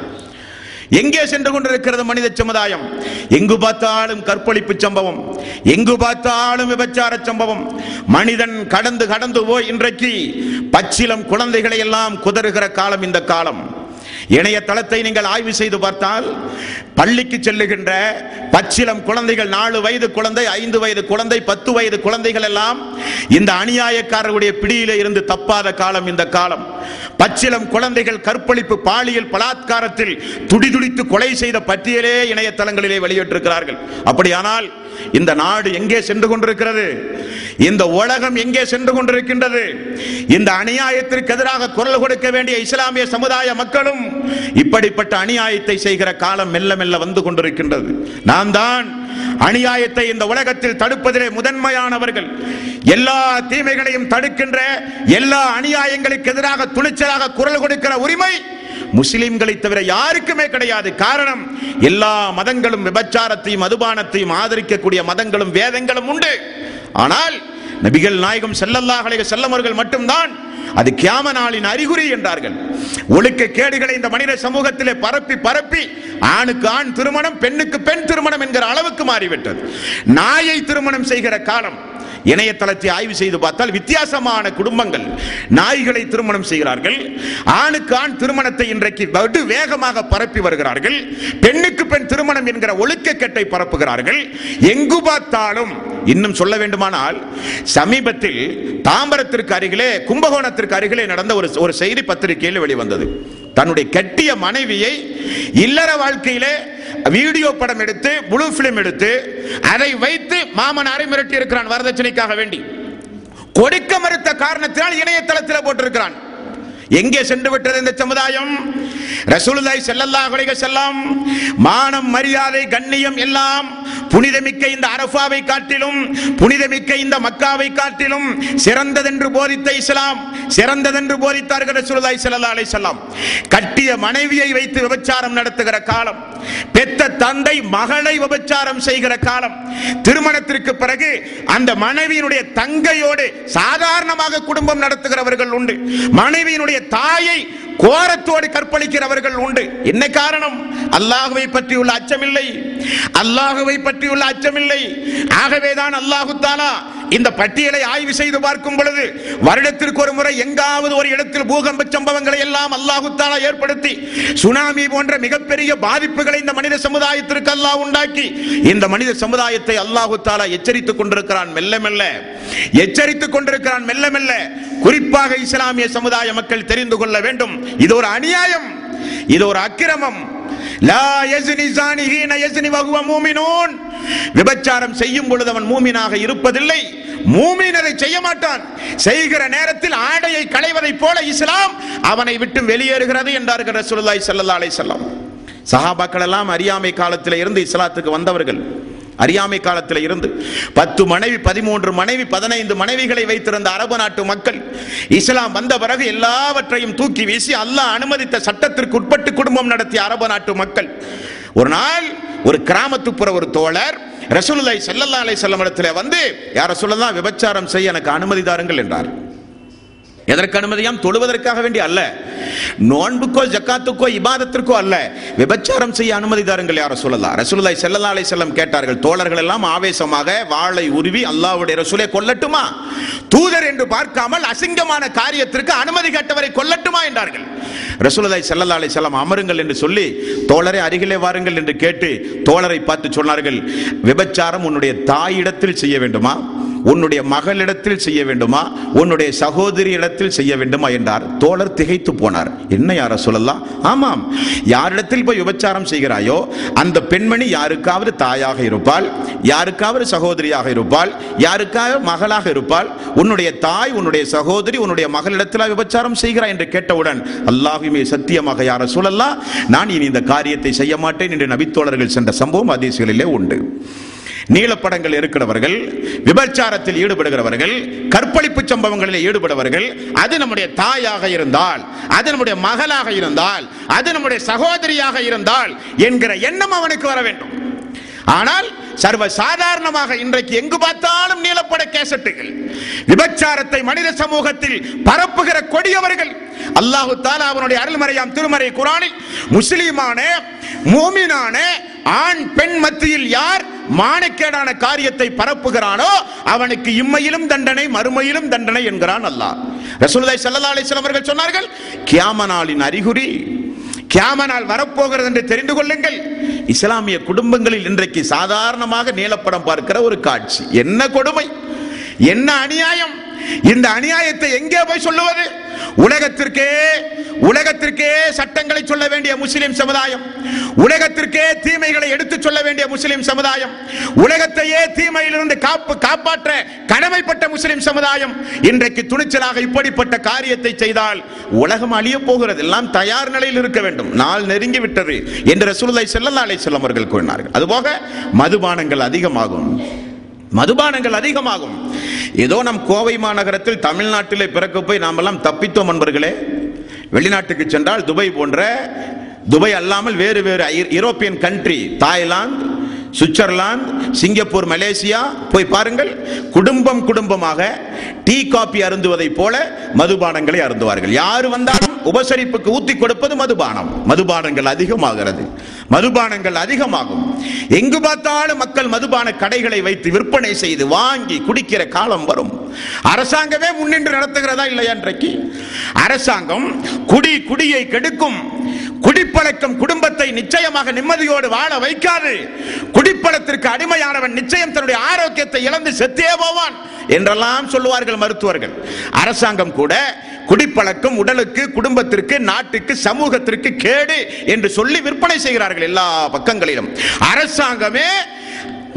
எங்கே சென்று கொண்டிருக்கிறது மனித சமுதாயம்? எங்கு பார்த்தாலும் கற்பழிப்பு சம்பவம். எங்கு பார்த்தாலும் விபச்சார சம்பவம். மனிதன் கடந்து கடந்து போய் இன்றைக்கு பச்சிலம் குழந்தைகளை எல்லாம் குதறுகிற காலம் இந்த காலம். இணையதளத்தை நீங்கள் ஆய்வு செய்து பார்த்தால் பள்ளிக்கு செல்லுகின்ற பச்சிலம் குழந்தைகள் நாலு வயது குழந்தை ஐந்து வயது குழந்தை பத்து வயது குழந்தைகள் எல்லாம் இந்த அநியாயக்காரருடைய பிடியிலே இருந்து தப்பாத காலம் இந்த காலம். பச்சிலம் குழந்தைகள் கற்பழிப்பு பாலியல் பலாத்காரத்தில் துடிதுடித்து கொலை செய்த பட்டியலே இணையதளங்களிலே வெளியிட்டிருக்கிறார்கள். அப்படியானால் இந்த நாடு எங்கே சென்று கொண்டிருக்கிறது? இந்த உலகம் எங்கே சென்று கொண்டிருக்கின்றது? இந்த அநியாயத்திற்கு எதிராக குரல் கொடுக்க வேண்டிய இஸ்லாமிய சமுதாய மக்களும் இப்படிப்பட்ட அநியாயத்தை செய்கிற காலம் மெல்ல மெல்ல வந்து கொண்டிருக்கின்றது. நாம் தான் அநியாயத்தை இந்த உலகத்தில் தடுப்பதிலே முதன்மையானவர்கள். எல்லா தீமைகளையும் தடுக்கின்ற எல்லா அநியாயங்களுக்கு எதிராக துணிச்சலாக குரல் கொடுக்கிற உரிமை முஸ்லிம்களை தவிர யாருக்குமே கிடையாது. காரணம் எல்லா மதங்களும் விபச்சாரத்தையும் மதுபானத்தையும் ஆதரிக்கக்கூடிய மதங்களும் வேதங்களும் உண்டு. ஆனால் நபிகள் நாயகம் செல்லல்லாஹலை செல்லமர்கள் மட்டும்தான் அது கியாம நாளின் அறிகுறி என்றார்கள். ஒழுக்க கேடுகளை இந்த மனித சமூகத்திலே பரப்பி பரப்பி ஆணுக்கு ஆண் திருமணம் பெண்ணுக்கு பெண் திருமணம் என்கிற அளவுக்கு மாறிவிட்டது. நாயை திருமணம் செய்கிற காலம் இணையதளத்தை ஆய்வு செய்து பார்த்தால் வித்தியாசமான குடும்பங்கள். நாய்களை திருமணம் செய்கிறார்கள். ஆணுக்கு ஆண் திருமணத்தை இன்றைக்கு வடு வேகமாக பரப்பி வருகிறார்கள். பெண்ணுக்கு பெண் திருமணம் என்கிற ஒழுக்கக்கெட்டை பரப்புகிறார்கள். எங்கு பார்த்தாலும் இன்னும் சொல்ல வேண்டுமானால் சமீபத்தில் தாம்பரத்திற்கு அருகிலே கும்பகோணத்திற்கு அருகிலே நடந்த ஒரு ஒரு செய்தி பத்திரிகையில் வெளிவந்தது. தன்னுடைய கட்டிய மனைவியை இல்லற வாழ்க்கையிலே வீடியோ படம் எடுத்து புளூ பிலிம் எடுத்து அதை வைத்து மாமனாரை மிரட்டி இருக்கிறான் வரதட்சணைக்காக வேண்டி. கொடுக்க மறுத்த காரணத்தினால் இணையதளத்தில் போட்டிருக்கிறான். எங்கே சென்று விட்டது இந்த சமுதாயம்? ரசூலுல்லாஹி ஸல்லல்லாஹு அலைஹி வஸல்லம் மானம் மரியாதை கண்ணியம் எல்லாம் புனிதமிக்க இந்த அரஃபாவை காட்டிலும் புனிதமிக்க இந்த மக்காவை காட்டிலும் சிறந்ததென்று போதித்த இஸ்லாம் சிறந்ததென்று போதித்தார்கள் ரசூலுல்லாஹி ஸல்லல்லாஹு அலைஹி வஸல்லம். கட்டிய மனைவியை வைத்து விபச்சாரம் நடத்துகிற காலம் பெத்த தந்தை மகளை விபச்சாரம் செய்கிற காலம் திருமணத்திற்கு பிறகு அந்த மனைவியினுடைய தங்கையோடு சாதாரணமாக குடும்பம் நடத்துகிறவர்கள் உண்டு. மனைவியினுடைய தன்னுடைய தாயை கோரத்தோடு கற்பழிக்கிறவர்கள் உண்டு. என்ன காரணம்? அல்லாஹுவை பற்றியுள்ள அச்சமில்லை. அல்லாஹுவை பற்றியுள்ள அச்சமில்லை. ஆகவேதான் அல்லாஹு தாலா இந்த பட்டியலை ஆய்வு செய்து பார்க்கும் பொழுது வருடத்திற்கு ஒரு முறை எங்காவது ஒரு இடத்தில் பூகம்ப சம்பவங்களை எல்லாம் அல்லாஹு தாலா ஏற்படுத்தி சுனாமி போன்ற மிகப்பெரிய பாதிப்புகளை இந்த மனித சமுதாயத்திற்கு அல்லாஹ் உண்டாக்கி இந்த மனித சமுதாயத்தை அல்லாஹு தாலா எச்சரித்துக் கொண்டிருக்கிறான் மெல்ல மெல்ல. எச்சரித்துக் கொண்டிருக்கிறான் மெல்ல மெல்ல. குறிப்பாக இஸ்லாமிய சமுதாய மக்கள் தெரிந்து கொள்ள வேண்டும். இது ஒரு அநியாயம். இது ஒரு அக்கிரமம். விபச்சாரம் செய்யும் பொழுது அவன் மூமினாக இருப்பதில்லை. மூமினரை செய்ய மாட்டான். செய்கிற நேரத்தில் ஆடையை களைவதை போல இஸ்லாம் அவனை விட்டு வெளியேறுகிறது என்றார்கள் ரசூலுல்லாஹி ஸல்லல்லாஹு அலைஹி வஸல்லம். சஹாபாக்கள் எல்லாம் அறியாமை காலத்தில் இருந்து இஸ்லாத்துக்கு வந்தவர்கள். அறியாமை காலத்தில் இருந்து பத்து மனைவி பதிமூன்று மனைவி பதினைந்து மனைவிகளை வைத்திருந்த அரபு நாட்டு மக்கள் இஸ்லாம் வந்த பிறகு எல்லாவற்றையும் தூக்கி வீசி அல்லாஹ் அனுமதித்த சட்டத்திற்கு உட்பட்டு குடும்பம் நடத்திய அரபு நாட்டு மக்கள். ஒரு நாள் ஒரு கிராமத்துப்புற ஒரு தோழர் ரசூலுல்லாய் ஸல்லல்லாஹு அலை செல்லம் இடத்துல வந்து யார சொல்லலாம் விபச்சாரம் செய்ய எனக்கு அனுமதி தாருங்கள் என்றார். எதற்கு அனுமதியாம்? தொழுவதற்காக வேண்டி அல்ல. நோன்புக்கோ ஜக்காத்துக்கோ இபாதத்திற்கோ அல்ல. விபச்சாரம் செய்ய அனுமதி தாருங்கள் யார சொல்லலா ரசூலுல்லாஹி செல்லல்லா அலை செல்லம் கேட்டார்கள் தோழர்கள் எல்லாம் ஆவேசமாக வாளை உருவி அல்லாவுடைய ரசூலை கொல்லட்டுமா? தூதர் என்று பார்க்காமல் அசிங்கமான காரியத்திற்கு அனுமதி கேட்டவரை கொல்லட்டுமா? என்றார்கள். ரசூலுல்லாஹி செல்லல்லா அலை செல்லம் அமருங்கள் என்று சொல்லி தோழரை அருகிலே வாருங்கள் என்று கேட்டு தோழரை பார்த்து சொன்னார்கள் விபச்சாரம் உன்னுடைய தாயிடத்தில் செய்ய வேண்டுமா? உன்னுடைய மகளிடத்தில் செய்ய வேண்டுமா? உன்னுடைய சகோதரி இடத்தில் செய்ய வேண்டுமா? என்றார். தோழர் திகைத்து போனார். என்ன யார சொல்லலாம் ஆமாம். யாரிடத்தில் போய் விபச்சாரம் செய்கிறாயோ அந்த பெண்மணி யாருக்காவது தாயாக இருப்பாள் யாருக்காவது சகோதரியாக இருப்பாள் யாருக்காவது மகளாக இருப்பாள் உன்னுடைய தாய் உன்னுடைய சகோதரி உன்னுடைய மகளிடத்தில் விபச்சாரம் செய்கிறாய் என்று கேட்டவுடன் அல்லாஹுமே சத்தியமாக யார சொல்லலாம் நான் இனி இந்த காரியத்தை செய்ய மாட்டேன் என்று நபித்தோழர்கள் சென்ற சம்பவம் அதிசயங்களிலே உண்டு. நீலப்படங்கள் இருக்கிறவர்கள் விபச்சாரத்தில் ஈடுபடுகிறவர்கள் கற்பழிப்பு சம்பவங்களில் ஈடுபடுவர்கள் அது நம்முடைய தாயாக இருந்தால் அது நம்முடைய மகளாக இருந்தால் அது நம்முடைய சகோதரியாக இருந்தால் என்கிற எண்ணம் அவனுக்கு வர வேண்டும். ஆனால் சர்வ சாதாரணமாக இன்றைக்கு எங்கு பார்த்தாலும் நீளப்பட கேசட்டுகள். விபச்சாரத்தை மனித சமூகத்தில் பரப்புகிற கொடியவர்கள். அல்லாஹு தாலா அவனுடைய அருள்மறையாம் திருமறை குரானில் முஸ்லீமான மோமினான ஆண் பெண் மத்தியில் யார் மானக்கேடான காரியத்தை பரப்புகிறானோ அவனுக்கு இம்மையிலும் தண்டனை மறுமையிலும் தண்டனை என்கிறான் அல்லாஹ். ரசூலுல்லாஹி ஸல்லல்லாஹு அலைஹி வஸல்லம் அவர்கள் சொன்னார்கள் கியாம நாளின் அறிகுறி கியாம நாள் வரப்போகிறது என்று தெரிந்து கொள்ளுங்கள். இஸ்லாமிய குடும்பங்களில் இன்றைக்கு சாதாரணமாக நீலப்படம் பார்க்கிற ஒரு காட்சி. என்ன கொடுமை? என்ன அநியாயம்? இந்த அநியாயத்தை எங்கே போய் சொல்லுவது? உலகத்திற்கே உலகத்திற்கே சட்டங்களை சொல்ல வேண்டிய முஸ்லிம் சமுதாயம் உலகத்திற்கே தீமைகளை எடுத்துச் சொல்ல வேண்டிய முஸ்லிம் சமுதாயம் உலகத்தையே தீமையிலிருந்து காப்பு காப்பாற்ற கடமைப்பட்ட முஸ்லிம் சமுதாயம் இன்றைக்கு துணிச்சலாக இப்படிப்பட்ட காரியத்தை செய்தால் உலகம் அழிய போகிறது. எல்லாம் தயார் நிலையில் இருக்க வேண்டும். நாள் நெருங்கி விட்டது என்று ரசூலுல்லாஹி ஸல்லல்லாஹு அலைஹி வஸல்லம் அவர்கள் கூறினார்கள். அதுபோக மதுபானங்கள் அதிகமாகும். மதுபானங்கள் அதிகமாகும். ஏதோ நம் கோவை மாநகரத்தில் தமிழ்நாட்டிலே பிறக்க போய் நாமெல்லாம் தப்பித்தோம் நண்பர்களே. வெளிநாட்டுக்கு சென்றால் துபாய் போன்ற துபாய் அல்லாமல் வேறு வேறு ஐ- European country Thailand Switzerland Singapore Malaysia போய் பாருங்கள். குடும்பம் குடும்பமாக டீ காபி அருந்துவதைப் போல மதுபானங்களை அருந்துவார்கள். யார் வந்தாலும் உபசரிப்புக்கு ஊத்தி கொடுப்பது மதுபானம். மதுபானங்கள் அதிகமாகிறது. மதுபானங்கள் அதிகமாகும். எங்கு பார்த்தாலும் மக்கள் மதுபான கடைகளை வைத்து விற்பனை செய்து வாங்கி குடிக்கிற காலம் வரும். அரசாங்கமே முன்னின்று நடத்துகிறதா இல்லையா இன்றைக்கு? அரசாங்கம் குடி குடியை கெடுக்கும். குடிப்பழக்கம் குடும்பத்தை நிச்சயமாக நிம்மதியோடு வாழ வைக்காது. குடிப்பழத்திற்கு அடிமையானவன் நிச்சயம் தன்னுடைய ஆரோக்கியத்தை இழந்து செத்தே போவான் என்றெல்லாம் சொல்லுவார்கள் மருத்துவர்கள். அரசாங்கம் கூட குடிப்பழக்கம் உடலுக்கு குடும்பத்திற்கு நாட்டுக்கு சமூகத்திற்கு கேடு என்று சொல்லி விற்பனை செய்கிறார்கள் எல்லா பக்கங்களிலும். அரசாங்கமே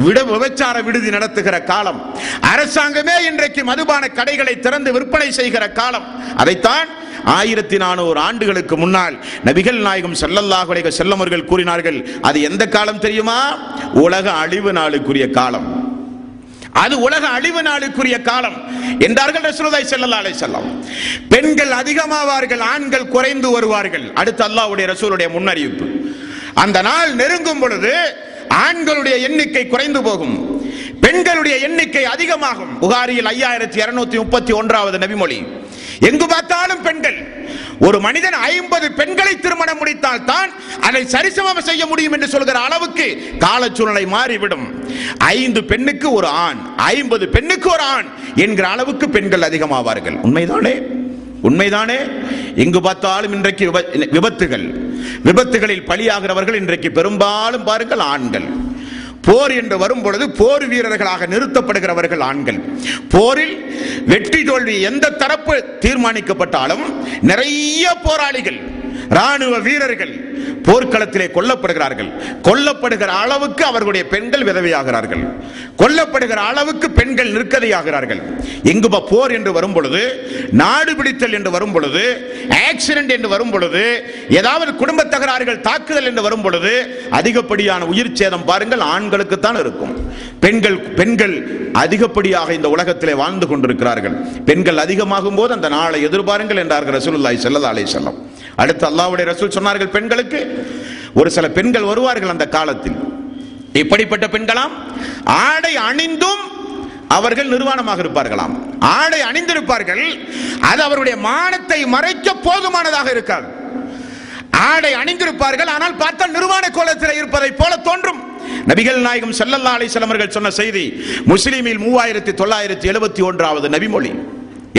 விட விபச்சார விடுதி நடத்துகிற காலம். அரசாங்கமே இன்றைக்கு மதுபான கடைகளை திறந்து விற்பனை செய்கிற காலம். அதைத்தான் ஆயிரத்தி நானூறு ஆண்டுகளுக்கு முன்னால் நபிகள் நாயகம் ஸல்லல்லாஹு செல்லமர்கள் கூறினார்கள். அது எந்த காலம் தெரியுமா? உலக அழிவு நாளுக்குரிய காலம். அது உலக அழிவு நாளுக்குரிய காலம் என்றார்கள் ரசூலுல்லாஹி ஸல்லல்லாஹு அலைஹி வஸல்லம். பெண்கள் அதிகமாவார்கள் ஆண்கள் குறைந்து வருவார்கள். அடுத்து அல்லாஹ்வுடைய ரசூலுடைய முன்னறிவிப்பு. அந்த நாள் நெருங்கும் பொழுது ஆண்களுடைய எண்ணிக்கை குறைந்து போகும். பெண்களுடைய எண்ணிக்கை அதிகமாகும். புகாரியில் ஐயாயிரத்தி இருநூத்தி முப்பத்தி ஒன்றாவது நபிமொழி. எங்கு பார்த்தாலும் பெண்கள் ஒரு மனிதன் ஐம்பது பெண்களை திருமணம் முடித்தால் தான் அதை சரிசமம் செய்ய முடியும் என்று சொல்கிற அளவுக்கு கால சூழ்நிலை மாறிவிடும். ஐந்து பெண்ணுக்கு ஒரு ஆண் ஐம்பது பெண்ணுக்கு ஒரு ஆண் என்கிற அளவுக்கு பெண்கள் அதிகமாவார்கள். உண்மைதானே? உண்மைதானே? எங்கு பார்த்தாலும் இன்றைக்கு விப- விபத்துகள். விபத்துகளில் பலியாகிறவர்கள் இன்றைக்கு பெரும்பாலும் பாருங்கள் ஆண்கள். போர் என்று வரும் பொழுது போர் வீரர்களாக நிறுத்தப்படுகிறவர்கள் ஆண்கள். போரில் வெற்றி தோல்வி எந்த தரப்பு தீர்மானிக்கப்பட்டாலும் நிறைய போராளிகள் ராணுவ வீரர்கள் போர்க்களத்திலே கொல்லப்படுகிறார்கள். கொல்லப்படுகிற அளவுக்கு அவர்களுடைய பெண்கள் விதவையாகிறார்கள். கொல்லப்படுகிற அளவுக்கு பெண்கள் நிற்கதையாகிறார்கள். எங்கு போர் என்று வரும் பொழுது நாடு பிடித்தல் என்று வரும் பொழுது ஆக்சிடென்ட் என்று வரும் பொழுது ஏதாவது குடும்ப தகராறுகள் தாக்குதல் என்று வரும் பொழுது அதிகப்படியான உயிர் சேதம் பாருங்கள் ஆண்களுக்கு தான் இருக்கும். பெண்கள் பெண்கள் அதிகப்படியாக இந்த உலகத்திலே வாழ்ந்து கொண்டிருக்கிறார்கள். பெண்கள் அதிகமாகும் போது அந்த நாளை எதிர்பாருங்கள் என்றார்கள் ரசூலுல்லாய் செல்லதாலே செல்லம் அடுத்து அல்லாவுடைய ரசூல் சொன்னார்கள் பெண்களுக்கு ஒரு சில பெண்கள் வருவார்கள் அந்த காலத்தில். இப்படிப்பட்ட பெண்களாம் ஆடை அணிந்தும் அவர்கள் நிர்வாணமாக இருப்பார்களாம். ஆடை அணிந்திருப்பார்கள் அது அவருடைய மானத்தை மறைக்க போதுமானதாக இருக்காது. ஆடை அணிந்திருப்பார்கள் ஆனால் பார்த்தால் நிர்வாண கோலத்தில் இருப்பதை போல தோன்றும். நபிகள் நாயகம் செல்லல்லா அலைஹி சொன்ன செய்தி முஸ்லீமில் மூவாயிரத்தி தொள்ளாயிரத்தி எழுபத்தி ஒன்றாவது நபிமொழி.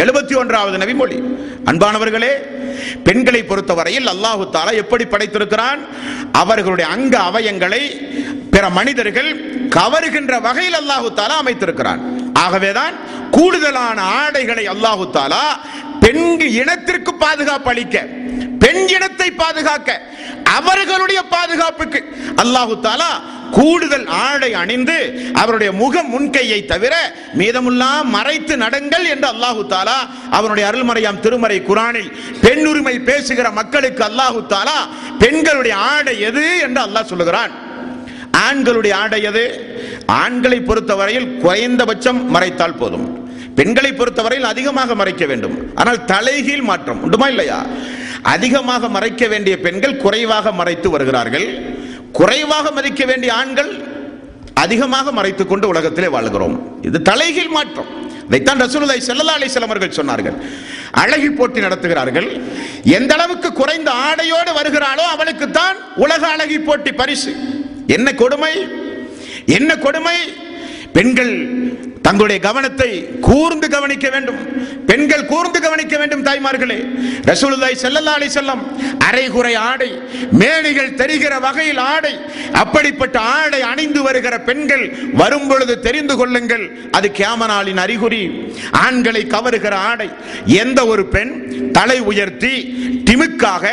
எழுபத்தி ஒன்றாவது நபிமொழி. அன்பானவர்களே பெண்களை பொறுத்தவரையில் அல்லாஹு தாலா எப்படி படைத்திருக்கிறான்? அவர்களுடைய அங்க அவயங்களை பிற மனிதர்கள் கவருகின்ற வகையில் அல்லாஹு தாலா அமைத்திருக்கிறான். ஆகவேதான் கூடுதலான ஆடைகளை அல்லாஹு தாலா பெண் இனத்திற்கு பாதுகாப்பு அளிக்க பெண் இனத்தை பாதுகாக்க அவர்களுடைய பாதுகாப்புக்கு அல்லாஹு தாலா கூடுதல் ஆடை அணிந்து அவருடைய முகம் முன்கையை தவிர மீதமுல்லாம் மறைத்து நடங்கள் என்று அல்லாஹு தாலா அவனுடைய அருள்மறையாம் திருமறை குரானில் பெண் உரிமை பேசுகிற மக்களுக்கு அல்லாஹு தாலா பெண்களுடைய ஆடை எது என்று அல்லாஹ் சொல்லுகிறான். ஆண்களுடைய ஆடை எது? ஆண்களை பொறுத்தவரையில் குறைந்தபட்சம் மறைத்தால் போதும். பெண்களை பொறுத்தவரையில் அதிகமாக மறைக்க வேண்டும். ஆனால் தலைகீழ் மாற்றம் உண்டுமா இல்லையா? அதிகமாக மறைக்க வேண்டிய பெண்கள் குறைவாக மறைத்து வருகிறார்கள். குறைவாக மதிக்க வேண்டிய ஆண்கள் அதிகமாக மறைத்துக் கொண்டு உலகத்திலே வாழ்கிறோம். இது தலைகீழ் மாற்றம். இதைத்தான் ரசூலுல்லாஹி ஸல்லல்லாஹு அலைஹி வஸல்லம் அவர்கள் சொன்னார்கள். அழகி போட்டி நடத்துகிறார்கள். எந்த அளவுக்கு குறைந்த ஆடையோடு வருகிறாளோ அவளுக்கு தான் உலக அழகி போட்டி பரிசு. என்ன கொடுமை? என்ன கொடுமை? பெண்கள் தங்களுடைய கவனத்தை கூர்ந்து கவனிக்க வேண்டும். பெண்கள் கூர்ந்து கவனிக்க வேண்டும் தாய்மார்களே. ரசூலுல்லாய் செல்லல்லா அலி செல்லம் அரைகுறை ஆடை மேனிகள் தெரிகிற வகையில் ஆடை அப்படிப்பட்ட ஆடை அணிந்து வருகிற பெண்கள் வரும் பொழுது தெரிந்து கொள்ளுங்கள் அது கேமனாலின் அறிகுறி. ஆண்களை கவருகிற ஆடை எந்த ஒரு பெண் தலை உயர்த்தி திமுக்காக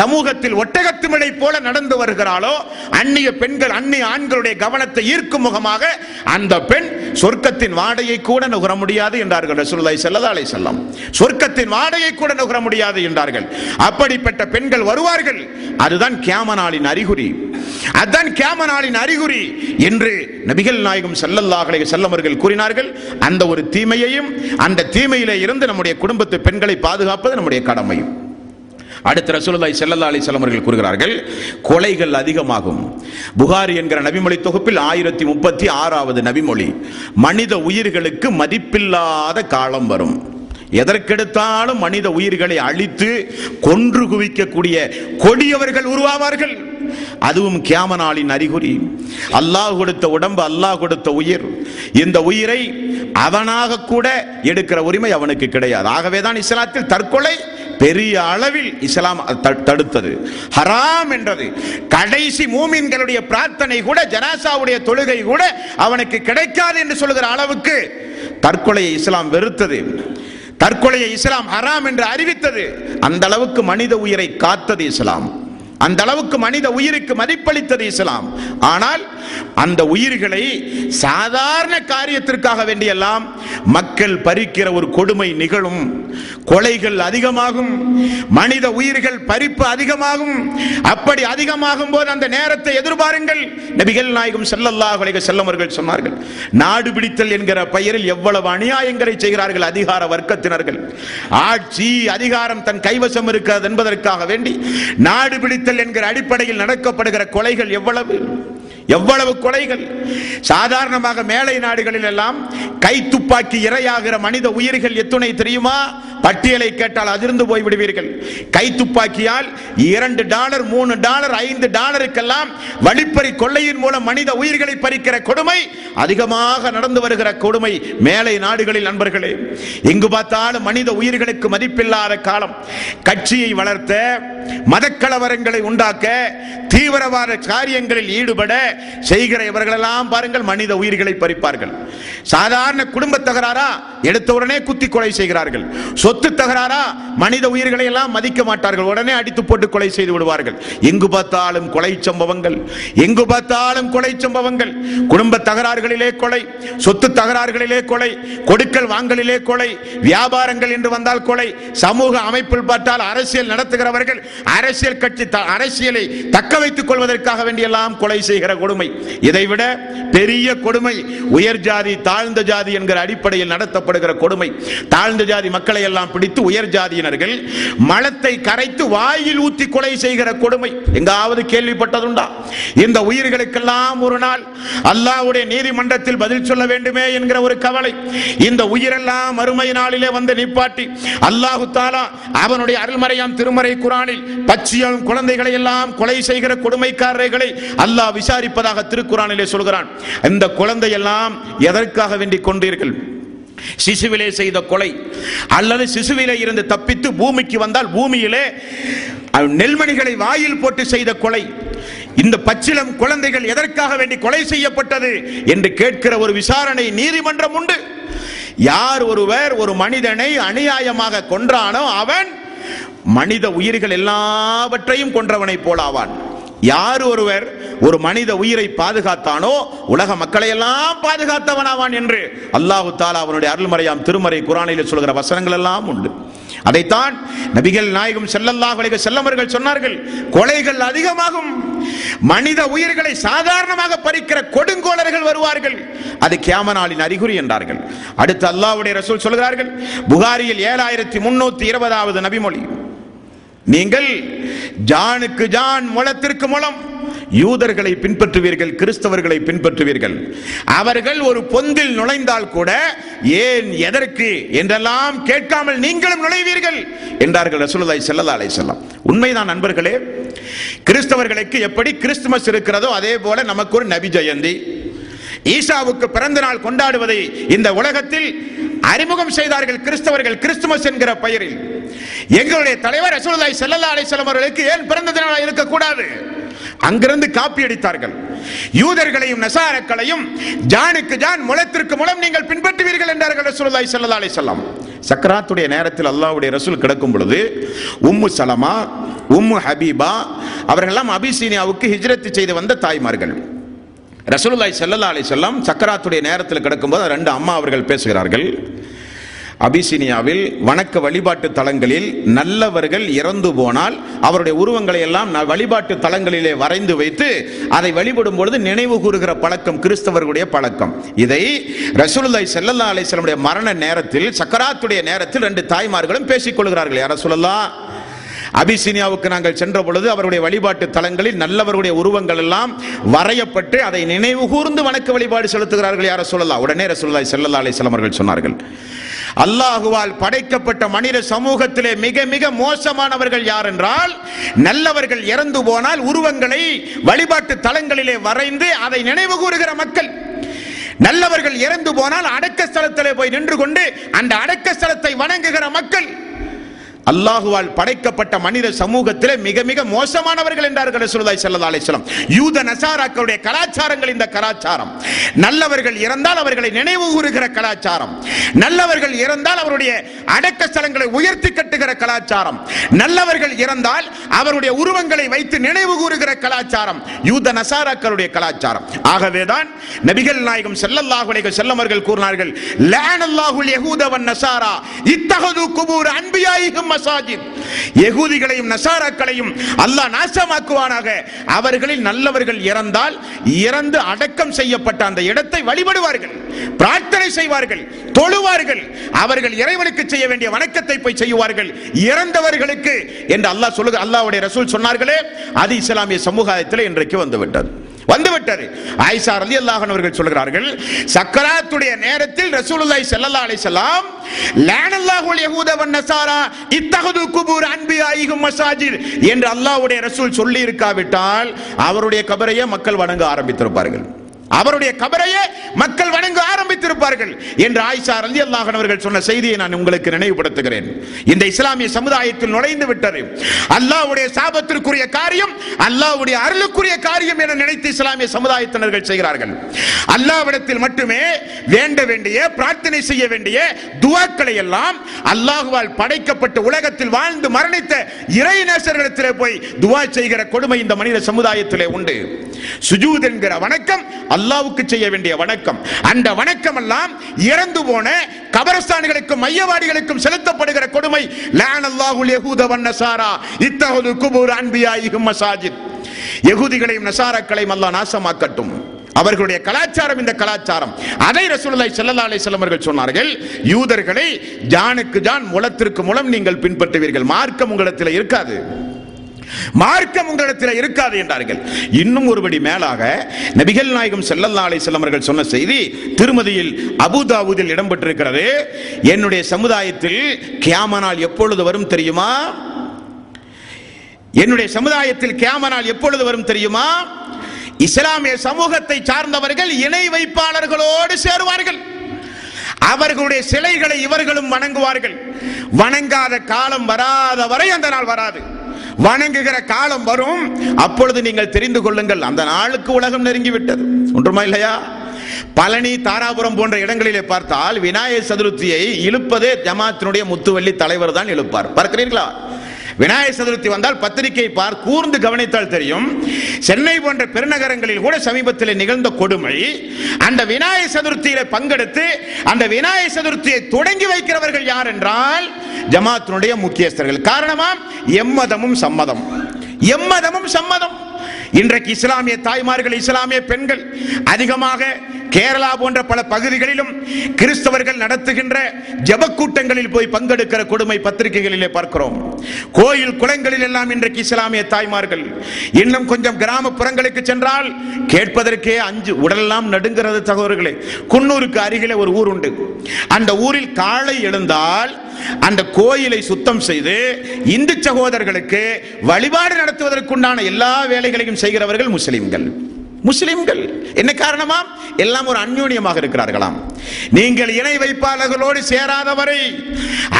சமூகத்தில் ஒட்டகத்துமிழை போல நடந்து வருகிறாளோ அந்நிய பெண்கள் அந்நிய ஆண்களுடைய கவனத்தை ஈர்க்கும் முகமாக அந்த பெண் சொர்க்கத்தின் வாடையை கூட நுகர முடியாது என்றார்கள் ரசூலுல்லாஹி ஸல்லல்லாஹு அலைஹி வஸல்லம். சொர்க்கத்தின் வாடையை கூட நுகர முடியாது என்றார்கள். அப்படிப்பட்ட பெண்கள் வருவார்கள். அதுதான் கியாமனாலின் அறிகுறி. அதுதான் கியாமனாலின் அறிகுறி என்று நபிகள் நாயகம் ஸல்லல்லாஹு அலைஹி வஸல்லம் அவர்கள் கூறினார்கள். அந்த ஒரு தீமையையும் அந்த தீமையிலே இருந்து நம்முடைய குடும்பத்து பெண்களை பாதுகாப்பது நம்முடைய கடமையும். அடுத்த ரசூலுல்லாஹி செல்லல்லா அலி அவர்கள் கூறுகிறார்கள் கொலைகள் அதிகமாகும். புகாரி என்கிற நபிமொழி தொகுப்பில் ஆயிரத்தி முப்பத்தி ஆறாவது நபிமொழி மனித உயிர்களுக்கு மதிப்பில்லாத காலம் வரும். எதற்கெடுத்தாலும் மனித உயிர்களை அழித்து கொன்று குவிக்கக்கூடிய கொடியவர்கள் உருவாவார்கள். அதுவும் கியாமனாளின் அறிகுறி. அல்லாஹ் கொடுத்த உடம்பு அல்லாஹ் கொடுத்த உயிர். இந்த உயிரை அவனாக கூட எடுக்கிற உரிமை அவனுக்கு கிடையாது. ஆகவேதான் இஸ்லாத்தில் தற்கொலை பெரிய அளவில் இஸ்லாம் தடுத்தது. ஹராம் என்றது. கடைசி மூமின்களுடைய பிரார்த்தனை கூட ஜனாசாவுடைய தொழுகை கூட அவனுக்கு கிடைக்காது என்று சொல்லுகிற அளவுக்கு தற்கொலையை இஸ்லாம் வெறுத்தது. தற்கொலையை இஸ்லாம் ஹராம் என்று அறிவித்தது. அந்த அளவுக்கு மனித உயிரை காத்தது இஸ்லாம். அந்த அளவுக்கு மனித உயிருக்கு மதிப்பளித்தது இஸ்லாம். ஆனால் அந்த உயிர்களை சாதாரண காரியத்திற்காக வேண்டியெல்லாம் மக்கள் பறிக்கிற ஒரு கொடுமை நிகழும். கொலைகள் அதிகமாகும். மனித உயிர்கள் பறிப்பு அதிகமாகும். அப்படி அதிகமாகும் போது அந்த நேரத்தை எதிர்பாருங்கள். நபிகள் நாயகம் செல்லல்லாஹ் அலைஹி வஸல்லம் அவர்கள் சொன்னார்கள் நாடு பிடித்தல் என்கிற பெயரில் எவ்வளவு அநியாயங்களை செய்கிறார்கள் அதிகார வர்க்கத்தினர்கள். ஆட்சி அதிகாரம் தன் கைவசம் இருக்கிறது என்பதற்காக வேண்டி நாடு பிடித்தல் என்கிற அடிப்படையில் நடக்கப்படுகிற கொலைகள் எவ்வளவு? எவ்வளவு கொலைகள்? சாதாரணமாக மேலை நாடுகளில் எல்லாம் கை துப்பாக்கி இரையாகிற மனித உயிர்கள் எத்துணை தெரியுமா? பட்டியலை கேட்டால் அதிர்ந்து போய் விடுவீர்கள் கை துப்பாக்கியால் இரண்டு டாலர் மூணு டாலர் ஐந்து டாலருக்கெல்லாம் வழிப்பறி கொள்ளையின் மூலம் மனித உயிர்களை பறிக்கிற கொடுமை அதிகமாக நடந்து வருகிற கொடுமை மேலை நாடுகளில் நண்பர்களே. எங்கு பார்த்தாலும் மனித உயிர்களுக்கு மதிப்பில்லாத காலம். கட்சியை வளர்த்த மதக்கலவரங்களை உண்டாக்க தீவிரவாத காரியங்களில் ஈடுபட செய்கிற இவர்களெல்லாம் பாருங்கள் மனித உயிர்களை பறிப்பார்கள். சாதாரண குடும்ப தகராறா எடுத்த உடனே குத்தி கொலை செய்கிறார்கள். சொத்து தகராறா? மனித உயிர்களை எல்லாம் மதிக்க மாட்டார்கள். உடனே அடித்து போட்டு கொலை செய்து விடுவார்கள். எங்கு பார்த்தாலும் கொலை சம்பவங்கள். எங்கு பார்த்தாலும் கொலை சம்பவங்கள். குடும்ப தகராறுகளிலே கொலை சொத்து தகராறுகளிலே கொலை கொடுக்கல் வாங்கலிலே கொலை வியாபாரங்கள் என்று வந்தால் கொலை சமூக அமைப்பில் பார்த்தால் அரசியல் நடத்துகிறவர்கள் அரசியல் கட்சி த- அரசியலை தக்க வைத்துக் கொள்வதற்காக வேண்டியெல்லாம் கொலை செய்கிற கொடுமை. இதைவிட பெரிய கொடுமை உயர் ஜாதி தாழ்ந்த ஜாதி என்கிற அடிப்படையில் நடத்தப்படுகிற கொடுமை. தாழ்ந்த ஜாதி மக்களை எல்லாம் எல்லாம் பிடித்து உயர் ஜாதியினர்கள் மலத்தை கரைத்து வாயில் ஊத்தி கொலை செய்கிற கொடுமை. எங்காவது கேள்விப்பட்டதுண்டா? இந்த உயிர்களுக்கெல்லாம் ஒரு நாள் அல்லாவுடைய நீதிமன்றத்தில் பதில் சொல்ல வேண்டுமே என்கிற ஒரு கவலை. இந்த உயிரெல்லாம் மறுமை நாளிலே வந்து நிப்பாட்டி அல்லாஹு தாலா அவனுடைய அருள்மறையாம் திருமறை குரானில் பச்சியம் குழந்தைகளை எல்லாம் கொலை செய்கிற கொடுமைக்காரர்களை அல்லாஹ் விசாரிப்பதாக திருக்குறானிலே சொல்கிறான். இந்த குழந்தையெல்லாம் எதற்காக வேண்டிக் கொண்டீர்கள்? சிசுவிலே செய்த கொலை அல்லது சிசுவிலே இருந்து தப்பித்து பூமிக்கு வந்தால் பூமியிலே நெல்மணிகளை வாயில் போட்டு செய்த கொலை. இந்த பச்சிலம் குழந்தைகள் எதற்காக வேண்டி கொலை செய்யப்பட்டது என்று கேட்கிற ஒரு விசாரணை நீதிமன்றம் உண்டு. யார் ஒருவர் ஒரு மனிதனை அநியாயமாக கொன்றானோ அவன் மனித உயிர்கள் எல்லாவற்றையும் கொன்றவனை போலாவான் யார் ஒருவர் ஒரு மனித உயிரை பாதுகாத்தானோ உலக மக்களை எல்லாம் பாதுகாத்தவனாவான் என்று அல்லாஹு தாலா அவனுடைய அருள்மறையாம் திருமறை குரானில் சொல்கிற வசனங்கள் எல்லாம் உண்டு. அதைத்தான் நபிகள் நாயகம் செல்லல்லாஹ் அலைஹி செல்லமர்கள் சொன்னார்கள் கொலைகள் அதிகமாகும் மனித உயிர்களை சாதாரணமாக பறிக்கிற கொடுங்கோலர்கள் வருவார்கள் அது கேமனாலின் நாளின் அறிகுறி என்றார்கள். அடுத்து அல்லாஹ்வுடைய ரசூல் சொல்கிறார்கள் புகாரியில் ஏழாயிரத்தி முன்னூத்தி இருபதாவது நபிமொழி நீங்கள் ஜானுக்கு ஜான் முளத்திற்கு முளம் யூதர்களை பின்பற்றுவீர்கள் கிறிஸ்தவர்களை பின்பற்றுவீர்கள். அவர்கள் ஒரு பொந்தில் நுழைந்தால் கூட ஏன் எதற்கு? என்றெல்லாம் கேட்காமல் நீங்களும் நுழைவீர்கள் என்றார்கள் ரசூலுல்லாஹி ஸல்லல்லாஹு அலைஹி வஸல்லம். உண்மைதான் நண்பர்களே கிறிஸ்தவர்களுக்கு எப்படி கிறிஸ்துமஸ் இருக்கிறதோ அதே போல நமக்கு ஒரு நபி ஜெயந்தி. ஈசாவுக்கு பிறந்த நாள் கொண்டாடுவதை இந்த உலகத்தில் அறிமுகம் செய்தார்கள் கிறிஸ்தவர்கள் கிறிஸ்துமஸ் என்கிற பெயரில். எங்களுடைய தலைவர் ரசூலுல்லாஹி ஸல்லல்லாஹு அலைஹி வஸல்லம் அவர்களுக்கு ஏன் பிறந்த நாள் இருக்கக்கூடாது? அங்கிருந்து காப்பி அடித்தார்கள். யூதர்களையும் நசாரக்களையும் ஜானுக்கு ஜான் முளத்திற்கு முளம் நீங்கள் பின்பற்றுவீர்கள் என்றார்கள் ரசூலுல்லாஹி ஸல்லல்லாஹு அலைஹி வஸல்லம். சக்கராத்துடைய நேரத்தில் அல்லாஹ்வுடைய ரசூல் கிடக்கும் பொழுது உம்மு சலமா உம்மு ஹபீபா அவர்களெல்லாம் அபிசீனியாவுக்கு ஹிஜ்ரத் செய்து வந்த தாய்மார்கள். ரசூலுல்லாய் செல்லல்லா அலி செல்லம் சக்கராத்துடைய நேரத்தில் கிடக்கும்போது ரெண்டு அம்மா அவர்கள் பேசுகிறார்கள். அபிசினியாவில் வணக்க வழிபாட்டு தலங்களில் நல்லவர்கள் இறந்து போனால் அவருடைய உருவங்களை எல்லாம் ந- வழிபாட்டு தலங்களிலே வரைந்து வைத்து அதை வழிபடும் பொழுது நினைவு கூறுகிற பழக்கம் கிறிஸ்தவர்களுடைய பழக்கம். இதை ரசூலுல்லாய் செல்லல்லா அலைஹி வஸல்லமுடைய மரண நேரத்தில் சக்கராத்துடைய நேரத்தில் ரெண்டு தாய்மார்களும் பேசிக் கொள்கிறார்கள். யார சொல்லலாம் அபிசீனியாவுக்கு நாங்கள் சென்ற பொழுது அவருடைய வழிபாட்டு தலங்களில் நல்லவர்களுடைய உருவங்கள் எல்லாம் வரையப்பட்டு அதை நினைவு கூர்ந்து வணக்க வழிபாடு செலுத்துகிறார்கள் யார சொல்லலாம் உடனே ரசூல்லாய் செல்லல்லா அலை அவர்கள் சொன்னார்கள். அல்லாஹுவால் படைக்கப்பட்ட மனித சமூகத்திலே மிக மிக மோசமானவர்கள் யார் என்றால் நல்லவர்கள் இறந்து போனால் உருவங்களை வழிபாட்டு தலங்களிலே வரைந்து அதை நினைவு கூறுகிற மக்கள். நல்லவர்கள் இறந்து போனால் அடக்க ஸ்தலத்திலே போய் நின்று கொண்டு அந்த அடக்க ஸ்தலத்தை வணங்குகிற மக்கள். அல்லாஹுவால் படைக்கப்பட்ட மனித சமூகத்திலே மிக மிக மோசமானவர்கள் என்றார்கள் ரசூலுல்லாஹி ஸல்லல்லாஹு அலைஹி வஸல்லம். யூத நசாராக்களுடைய கலாச்சாரங்கள் இந்த கலாச்சாரம். நல்லவர்கள் இறந்தால் அவர்களை நினைவு கூறுகிற கலாச்சாரம். நல்லவர்கள் இறந்தால் அவருடைய அடக்க ஸ்தலங்களை உயர்த்தி கட்டுகிற கலாச்சாரம். நல்லவர்கள் இறந்தால் அவருடைய உருவங்களை வைத்து நினைவு கூறுகிற கலாச்சாரம். யூத நசாராக்களுடைய கலாச்சாரம். ஆகவேதான் நபிகள் நாயகம் ஸல்லல்லாஹு அலைஹி வஸல்லம் அவர்கள் கூறினார்கள் லஅனல்லாஹுல் யஹூத வன் நசாரா இத்தஹது குபூர் அன்பியாயிஹிம் மசாஜித். யகூதிகளையும் நசாராக்களையும் அல்லாஹ் நாசமாக்குவானாக. அவர்களில் நல்லவர்கள் இறந்தால் இறந்து அடக்கம் செய்யப்பட்ட அந்த இடத்தை வழிபடுவார்கள். பிரார்த்தனை செய்வார்கள் தொழுவார்கள். அவர்கள் இறைவனுக்கு செய்ய வேண்டிய வணக்கத்தை போய் செய்வார்கள். இறந்தவர்களுக்கு என்று அல்லாஹ் சொல்லுக அல்லாஹ்வுடைய ரசூல் சொன்னார்களே அது இஸ்லாமிய சமூகத்தில் இன்றைக்கு வந்துவிட்டது. வந்துவிட்டது. ஆயிஷா ரலியல்லாஹு அல்லாஹன் அவர்கள் சொல்கிறார்கள் சக்கராத்துடைய நேரத்தில் ரசூலுல்லாஹி ஸல்லல்லாஹு அலைஹி வஸல்லம் லானல்லாஹுல் யஹூத வன் நஸாரா இத்தஹது குபூர் அன்பியாயிஹும் மசாஜித் என்று அல்லாஹ்வுடைய ரசூல் சொல்லி இருக்காவிட்டால் அவருடைய கபரையே மக்கள் வணங்க ஆரம்பித்திருப்பார்கள். அவருடைய கபரையே மக்கள் வணங்க ஆரம்பித்திருப்பார்கள் என்று ஆயிஷா ரலி அல்லாஹன் அவர்கள் சொன்ன செய்தியை நான் உங்களுக்கு நினைவுபடுத்துகிறேன். இந்த இஸ்லாமிய சமுதாயத்தில் நுழைந்து விட்டது. அல்லாவுடைய சாபத்திற்குரிய காரியம் அல்லாவுடைய அருளுக்குரிய காரியம் என நினைத்து இஸ்லாமிய சமுதாயத்தினர்கள் செய்கிறார்கள். அல்லாவிடத்தில் மட்டுமே வேண்ட வேண்டிய பிரார்த்தனை செய்ய வேண்டிய துவாக்களை எல்லாம் அல்லாஹுவால் படைக்கப்பட்ட உலகத்தில் வாழ்ந்து மரணித்த இறை நேசர்களிடத்திலே போய் துவா செய்கிற கொடுமை இந்த மனித சமுதாயத்திலே உண்டு. சுஜூத் என்கிற வணக்கம் அல்லாவுக்கு செய்ய வேண்டிய வணக்கம். அந்த வணக்கம் எல்லாம் இறந்து போன கபரஸ்தானிகளுக்கும் மையவாடிகளுக்கும் செலுத்தப்படுகிற கொடுமை. லான் அல்லாஹுல் யகூத வன் நசாரா. இத்தஹது குபூர் அன்பியாயிஹும் மசாஜித். யகுதிகளையும் நசாராக்களையும் அல்லாஹ் நாசமாக்கட்டும். அவர்களுடைய கலாச்சாரம் இந்த கலாச்சாரம். அதை ரசூலுல்லாஹி செல்லல்லா அலை வஸல்லம் சொன்னார்கள் யூதர்களை ஜானுக்கு ஜான் முளத்திற்கு மூலம் நீங்கள் பின்பற்றுவீர்கள். மார்க்கம் உங்களிடத்தில் இருக்காது. மார்க்கம் உங்களிடத்தில் இருக்காது என்றார்கள். இன்னும் ஒருபடி மேலாக நபிகள் நாயகம் செல்லல்லா அலை வஸல்லம் சொன்ன செய்தி திருமதியில் அபுதாபுதில் இடம்பெற்றிருக்கிறது. என்னுடைய சமுதாயத்தில் கியாமனால் எப்பொழுது வரும் தெரியுமா? என்னுடைய சமுதாயத்தில் கியாம எப்பொழுது வரும் தெரியுமா? இஸ்லாமிய சமூகத்தை சார்ந்தவர்கள் இணை வைப்பாளர்களோடு சேருவார்கள். அவர்களுடைய சிலைகளை இவர்களும் வணங்குவார்கள். வணங்காத காலம் வராத வரை அந்த நாள் வராது. வணங்குகிற காலம் வரும். அப்பொழுது நீங்கள் தெரிந்து கொள்ளுங்கள் அந்த நாளுக்கு உலகம் நெருங்கி விட்டது ஒன்றுமா இல்லையா? பழனி தாராபுரம் போன்ற இடங்களிலே பார்த்தால் விநாயகர் சதுர்த்தியை இழுப்பதே ஜமாத்தினுடைய முத்துவள்ளி தலைவர் தான் இழுப்பார். பார்க்கிறீர்களா? விநாயகர் சதுர்த்தி வந்தால் பத்திரிகை பார் கூர்ந்து கவனித்தால் தெரியும். சென்னை போன்ற பெருநகரங்களில் கூட சமீபத்தில் நிகழ்ந்த கொடுமை. அந்த விநாயகர் சதுர்த்தியில பங்கெடுத்து அந்த விநாயகர் சதுர்த்தியை தொடங்கி வைக்கிறவர்கள் யார் என்றால் ஜமாத்தினுடைய முக்கியஸ்தர்கள். காரணமாம் எம்மதமும் சம்மதம். எம்மதமும் சம்மதம். இன்றைக்கு இஸ்லாமிய தாய்மார்கள் இஸ்லாமிய பெண்கள் அதிகமாக கேரளா போன்ற பல பகுதிகளிலும் கிறிஸ்தவர்கள் நடத்துகின்ற ஜப கூட்டங்களில் போய் பங்கெடுக்கிற கொடுமை பத்திரிகைகளிலே பார்க்கிறோம். கோயில் குளங்களில் எல்லாம் இன்றைக்கு இஸ்லாமிய தாய்மார்கள் இன்னும் கொஞ்சம் கிராமப்புறங்களுக்கு சென்றால் கேட்பதற்கே அஞ்சு உடலெல்லாம் நடுங்கிறது சகோதரர்களே குன்னூருக்கு அருகிலே ஒரு ஊர் உண்டு. அந்த ஊரில் காலை எழுந்தால் அந்த கோயிலை சுத்தம் செய்து இந்து சகோதரர்களுக்கு வழிபாடு நடத்துவதற்குண்டான எல்லா வேலைகளையும் செய்கிறவர்கள் முஸ்லிம்கள். முஸ்லிம்கள். என்ன காரணமா? எல்லாம் ஒரு அந்யோன்யமாக இருக்கிறார்களாம். நீங்கள் இணை வைப்பாளர்களோடு சேராதவரை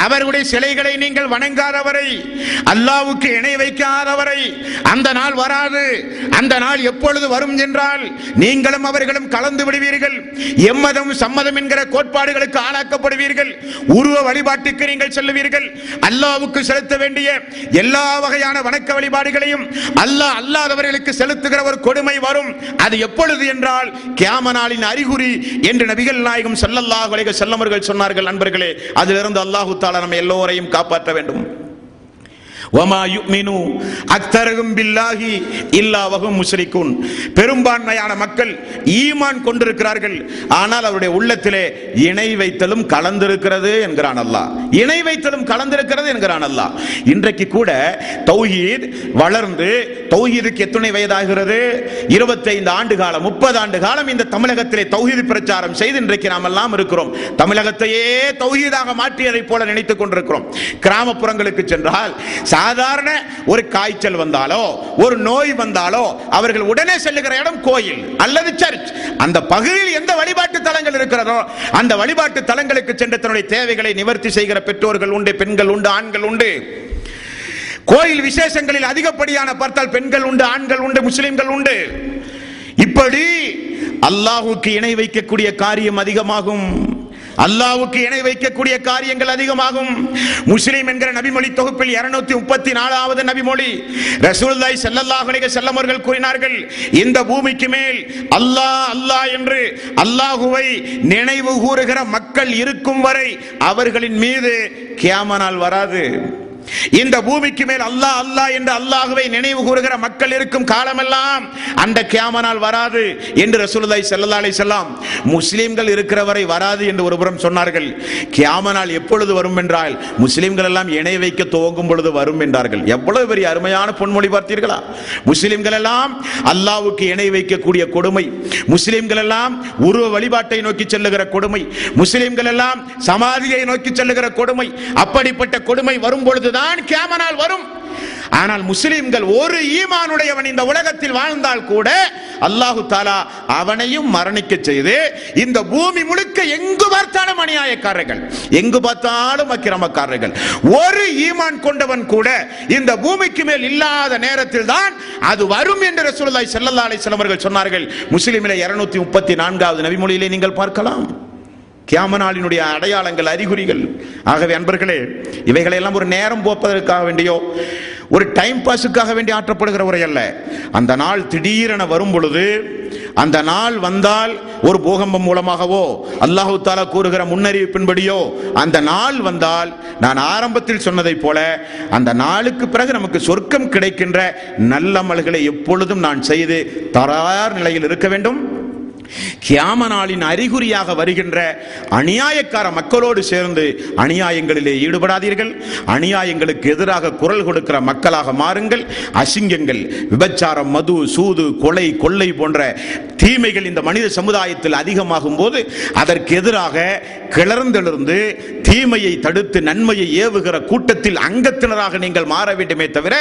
அவர்களுடைய சிலைகளை நீங்கள் வணங்காதவரை அல்லாவுக்கு இணை வைக்காதவரை அந்த நாள் வராது. அந்த நாள் எப்பொழுது வரும் என்றால் நீங்களும் அவர்களும் கலந்து விடுவீர்கள். எம்மதம் சம்மதம் என்கிற கோட்பாடுகளுக்கு ஆளாக்கப்படுவீர்கள். உருவ வழிபாட்டுக்கு நீங்கள் செல்லுவீர்கள். அல்லாவுக்கு செலுத்த வேண்டிய எல்லா வகையான வணக்க வழிபாடுகளையும் அல்லாஹ் அல்லாதவர்களுக்கு செலுத்துகிற ஒரு கொடுமை வரும். அது எப்பொழுது என்றால் கியாமனாலின் அறிகுறி என்று நபிகள் நாயகம் செல்லல்லாஹ் செல்லமர்கள் சொன்னார்கள். நண்பர்களே அதிலிருந்து அல்லாஹு தாலா நம்ம எல்லோரையும் காப்பாற்ற வேண்டும். வமா யுமினு. அக்தரகும் பில்லாஹி பெரும்பான்மையான மக்கள் ஈமான் கொண்டிருக்கிறார்கள். ஆனால் அவருடைய உள்ளத்திலே இணை வைத்தலும் கலந்திருக்கிறது என்கிறான் அல்லாஹ். இணை வைத்தலும் கலந்திருக்கிறது என்கிறான் அல்லாஹ். இன்றைக்கு கூட தௌஹீத் வளர்ந்து தௌஹீதுக்கு எத்தனை வயதாகிறது? இருபத்தைந்து ஆண்டு காலம் முப்பது ஆண்டு காலம் இந்த தமிழகத்திலே தௌஹீது பிரச்சாரம் செய்து இன்றைக்கு நாம் எல்லாம் இருக்கிறோம். தமிழகத்தையே தௌஹீதாக மாற்றியதை போல நினைத்துக் கொண்டிருக்கிறோம். கிராமப்புறங்களுக்கு சென்றால் சாதாரண ஒரு காய்ச்சல் வந்தாலோ ஒரு நோய் வந்தாலோ அவர்கள் உடனே செல்லுகிற இடம் கோயில் அல்லது சர்ச். அந்த பகுதியில் எந்த வழிபாட்டு தலங்கள் இருக்கிறதோ அந்த வழிபாட்டு தலங்களுக்கு சென்று தன்னுடைய தேவைகளை நிவர்த்தி செய்கிற பெற்றோர்கள் உண்டு பெண்கள் உண்டு ஆண்கள் உண்டு. கோயில் விசேஷங்களில் அதிகப்படியான பார்த்தால் பெண்கள் உண்டு ஆண்கள் உண்டு முஸ்லிம்கள் உண்டு. இப்படி அல்லாஹுக்கு இணை வைக்கக்கூடிய காரியம் அதிகமாகும். அல்லாவுக்கு இணை வைக்கக்கூடிய காரியங்கள் அதிகமாகும். முஸ்லிம் என்கிற நபிமொழி தொகுப்பில் இருநூத்தி முப்பத்தி நாலாவது நபிமொழி ரசூல்லாய் செல்லல்லாஹ் அலைஹி அவர்கள் கூறினார்கள் இந்த பூமிக்கு மேல் அல்லாஹ் அல்லாஹ் என்று அல்லாஹுவை நினைவு கூறுகிற மக்கள் இருக்கும் வரை அவர்களின் மீது கியாமனால் வராது. இந்த பூமிக்கு மேல் அல்லாஹ் அல்லாஹ் என்று அல்லாஹுவை நினைவு கூறுகிற மக்கள் இருக்கும் காலமெல்லாம் அந்த கியாமனால் வராது என்று ரசூலுல்லாஹி ஸல்லல்லாஹு அலைஹி வஸல்லம் முஸ்லிம்கள் இருக்கிற வரை வராது என்று ஒருபுறம் சொன்னார்கள். கியாமனால் எப்பொழுது வரும் என்றால் முஸ்லிம்கள் எல்லாம் இணை வைக்க துவங்கும் பொழுது வரும் என்றார்கள். எவ்வளவு பெரிய அருமையான பொன்மொழி பார்த்தீர்களா? முஸ்லிம்கள் எல்லாம் அல்லாஹ்வுக்கு இணை வைக்கக்கூடிய கொடுமை. முஸ்லிம்கள் எல்லாம் உருவ வழிபாட்டை நோக்கி செல்லுகிற கொடுமை. முஸ்லிம்கள் எல்லாம் சமாதியை நோக்கி செல்லுகிற கொடுமை. அப்படிப்பட்ட கொடுமை வரும் பொழுதுதான் தான் கேமனால் வரும். ஆனால் முஸ்லிம்கள் ஒரு ஈமானுடையவன் இந்த உலகத்தில் வாழ்ந்தால் கூட அல்லாஹு தாலா அவனையும் மரணிக்க செய்து இந்த பூமி முழுக்க எங்கு பார்த்தாலும் அநியாயக்காரர்கள் எங்கு பார்த்தாலும் அக்கிரமக்காரர்கள். ஒரு ஈமான் கொண்டவன் கூட இந்த பூமிக்கு மேல் இல்லாத நேரத்தில் தான் அது வரும் என்று ரசூலுல்லாஹி ஸல்லல்லாஹு அலைஹி வஸல்லம் அவர்கள் சொன்னார்கள். முஸ்லிமிலே 234 நான்காவது நபிமொழியிலே நீங்கள் பார்க்கலாம். கியாம நாளினுடைய அடையாளங்கள் அறிகுறிகள். ஆகவே அன்பர்களே இவைகளை எல்லாம் ஒரு நேரம் போப்பதற்காக வேண்டியோ ஒரு டைம் பாஸுக்காக வேண்டி ஆற்றப்படுகிற உரை அல்ல. அந்த நாள் திடீரென வரும் பொழுது அந்த நாள் வந்தால் ஒரு பூகம்பம் மூலமாகவோ அல்லாஹு தாலா கூறுகிற முன்னறிவிப்பின்படியோ அந்த நாள் வந்தால் நான் ஆரம்பத்தில் சொன்னதைப் போல அந்த நாளுக்கு பிறகு நமக்கு சொர்க்கம் கிடைக்கின்ற நல்லமல்களை எப்பொழுதும் நான் செய்து தரார் நிலையில் இருக்க வேண்டும். கியாம நாளின் அறிகுறியாக வருகின்ற அநியாயக்கார மக்களோடு சேர்ந்து அநியாயங்களிலே ஈடுபடாதீர்கள். அநியாயங்களுக்கு எதிராக குரல் கொடுக்கிற மக்களாக மாறுங்கள். அசிங்கங்கள் விபச்சாரம் மது சூது கொலை கொள்ளை போன்ற தீமைகள் இந்த மனித சமுதாயத்தில் அதிகமாகும் போது அதற்கு எதிராக கிளர்ந்தெழுந்து தீமையை தடுத்து நன்மையை ஏவுகிற கூட்டத்தில் அங்கத்தினராக நீங்கள் மாற வேண்டுமே தவிர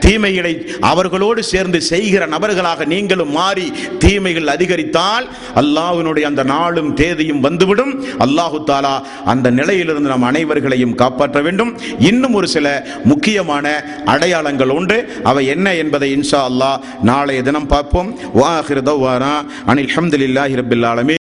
தீமைகளை அவர்களோடு சேர்ந்து செய்கிற நபர்களாக நீங்களும் மாறி தீமைகள் அதிகரித்தால் அல்லாஹ்வினுடைய அந்த நாளும் தேதியும் வந்துவிடும். அல்லாஹு தாலா அந்த நிலையிலிருந்து நாம் அனைவர்களையும் காப்பாற்ற வேண்டும். இன்னும் ஒரு சில முக்கியமான அடையாளங்கள் உண்டு. அவை என்ன என்பதை இன்ஷா அல்லாஹ் நாளைய தினம் பார்ப்போம். வாஹிர் தவ்வானா அனில் ஹம்துலில்லாஹி ரபில்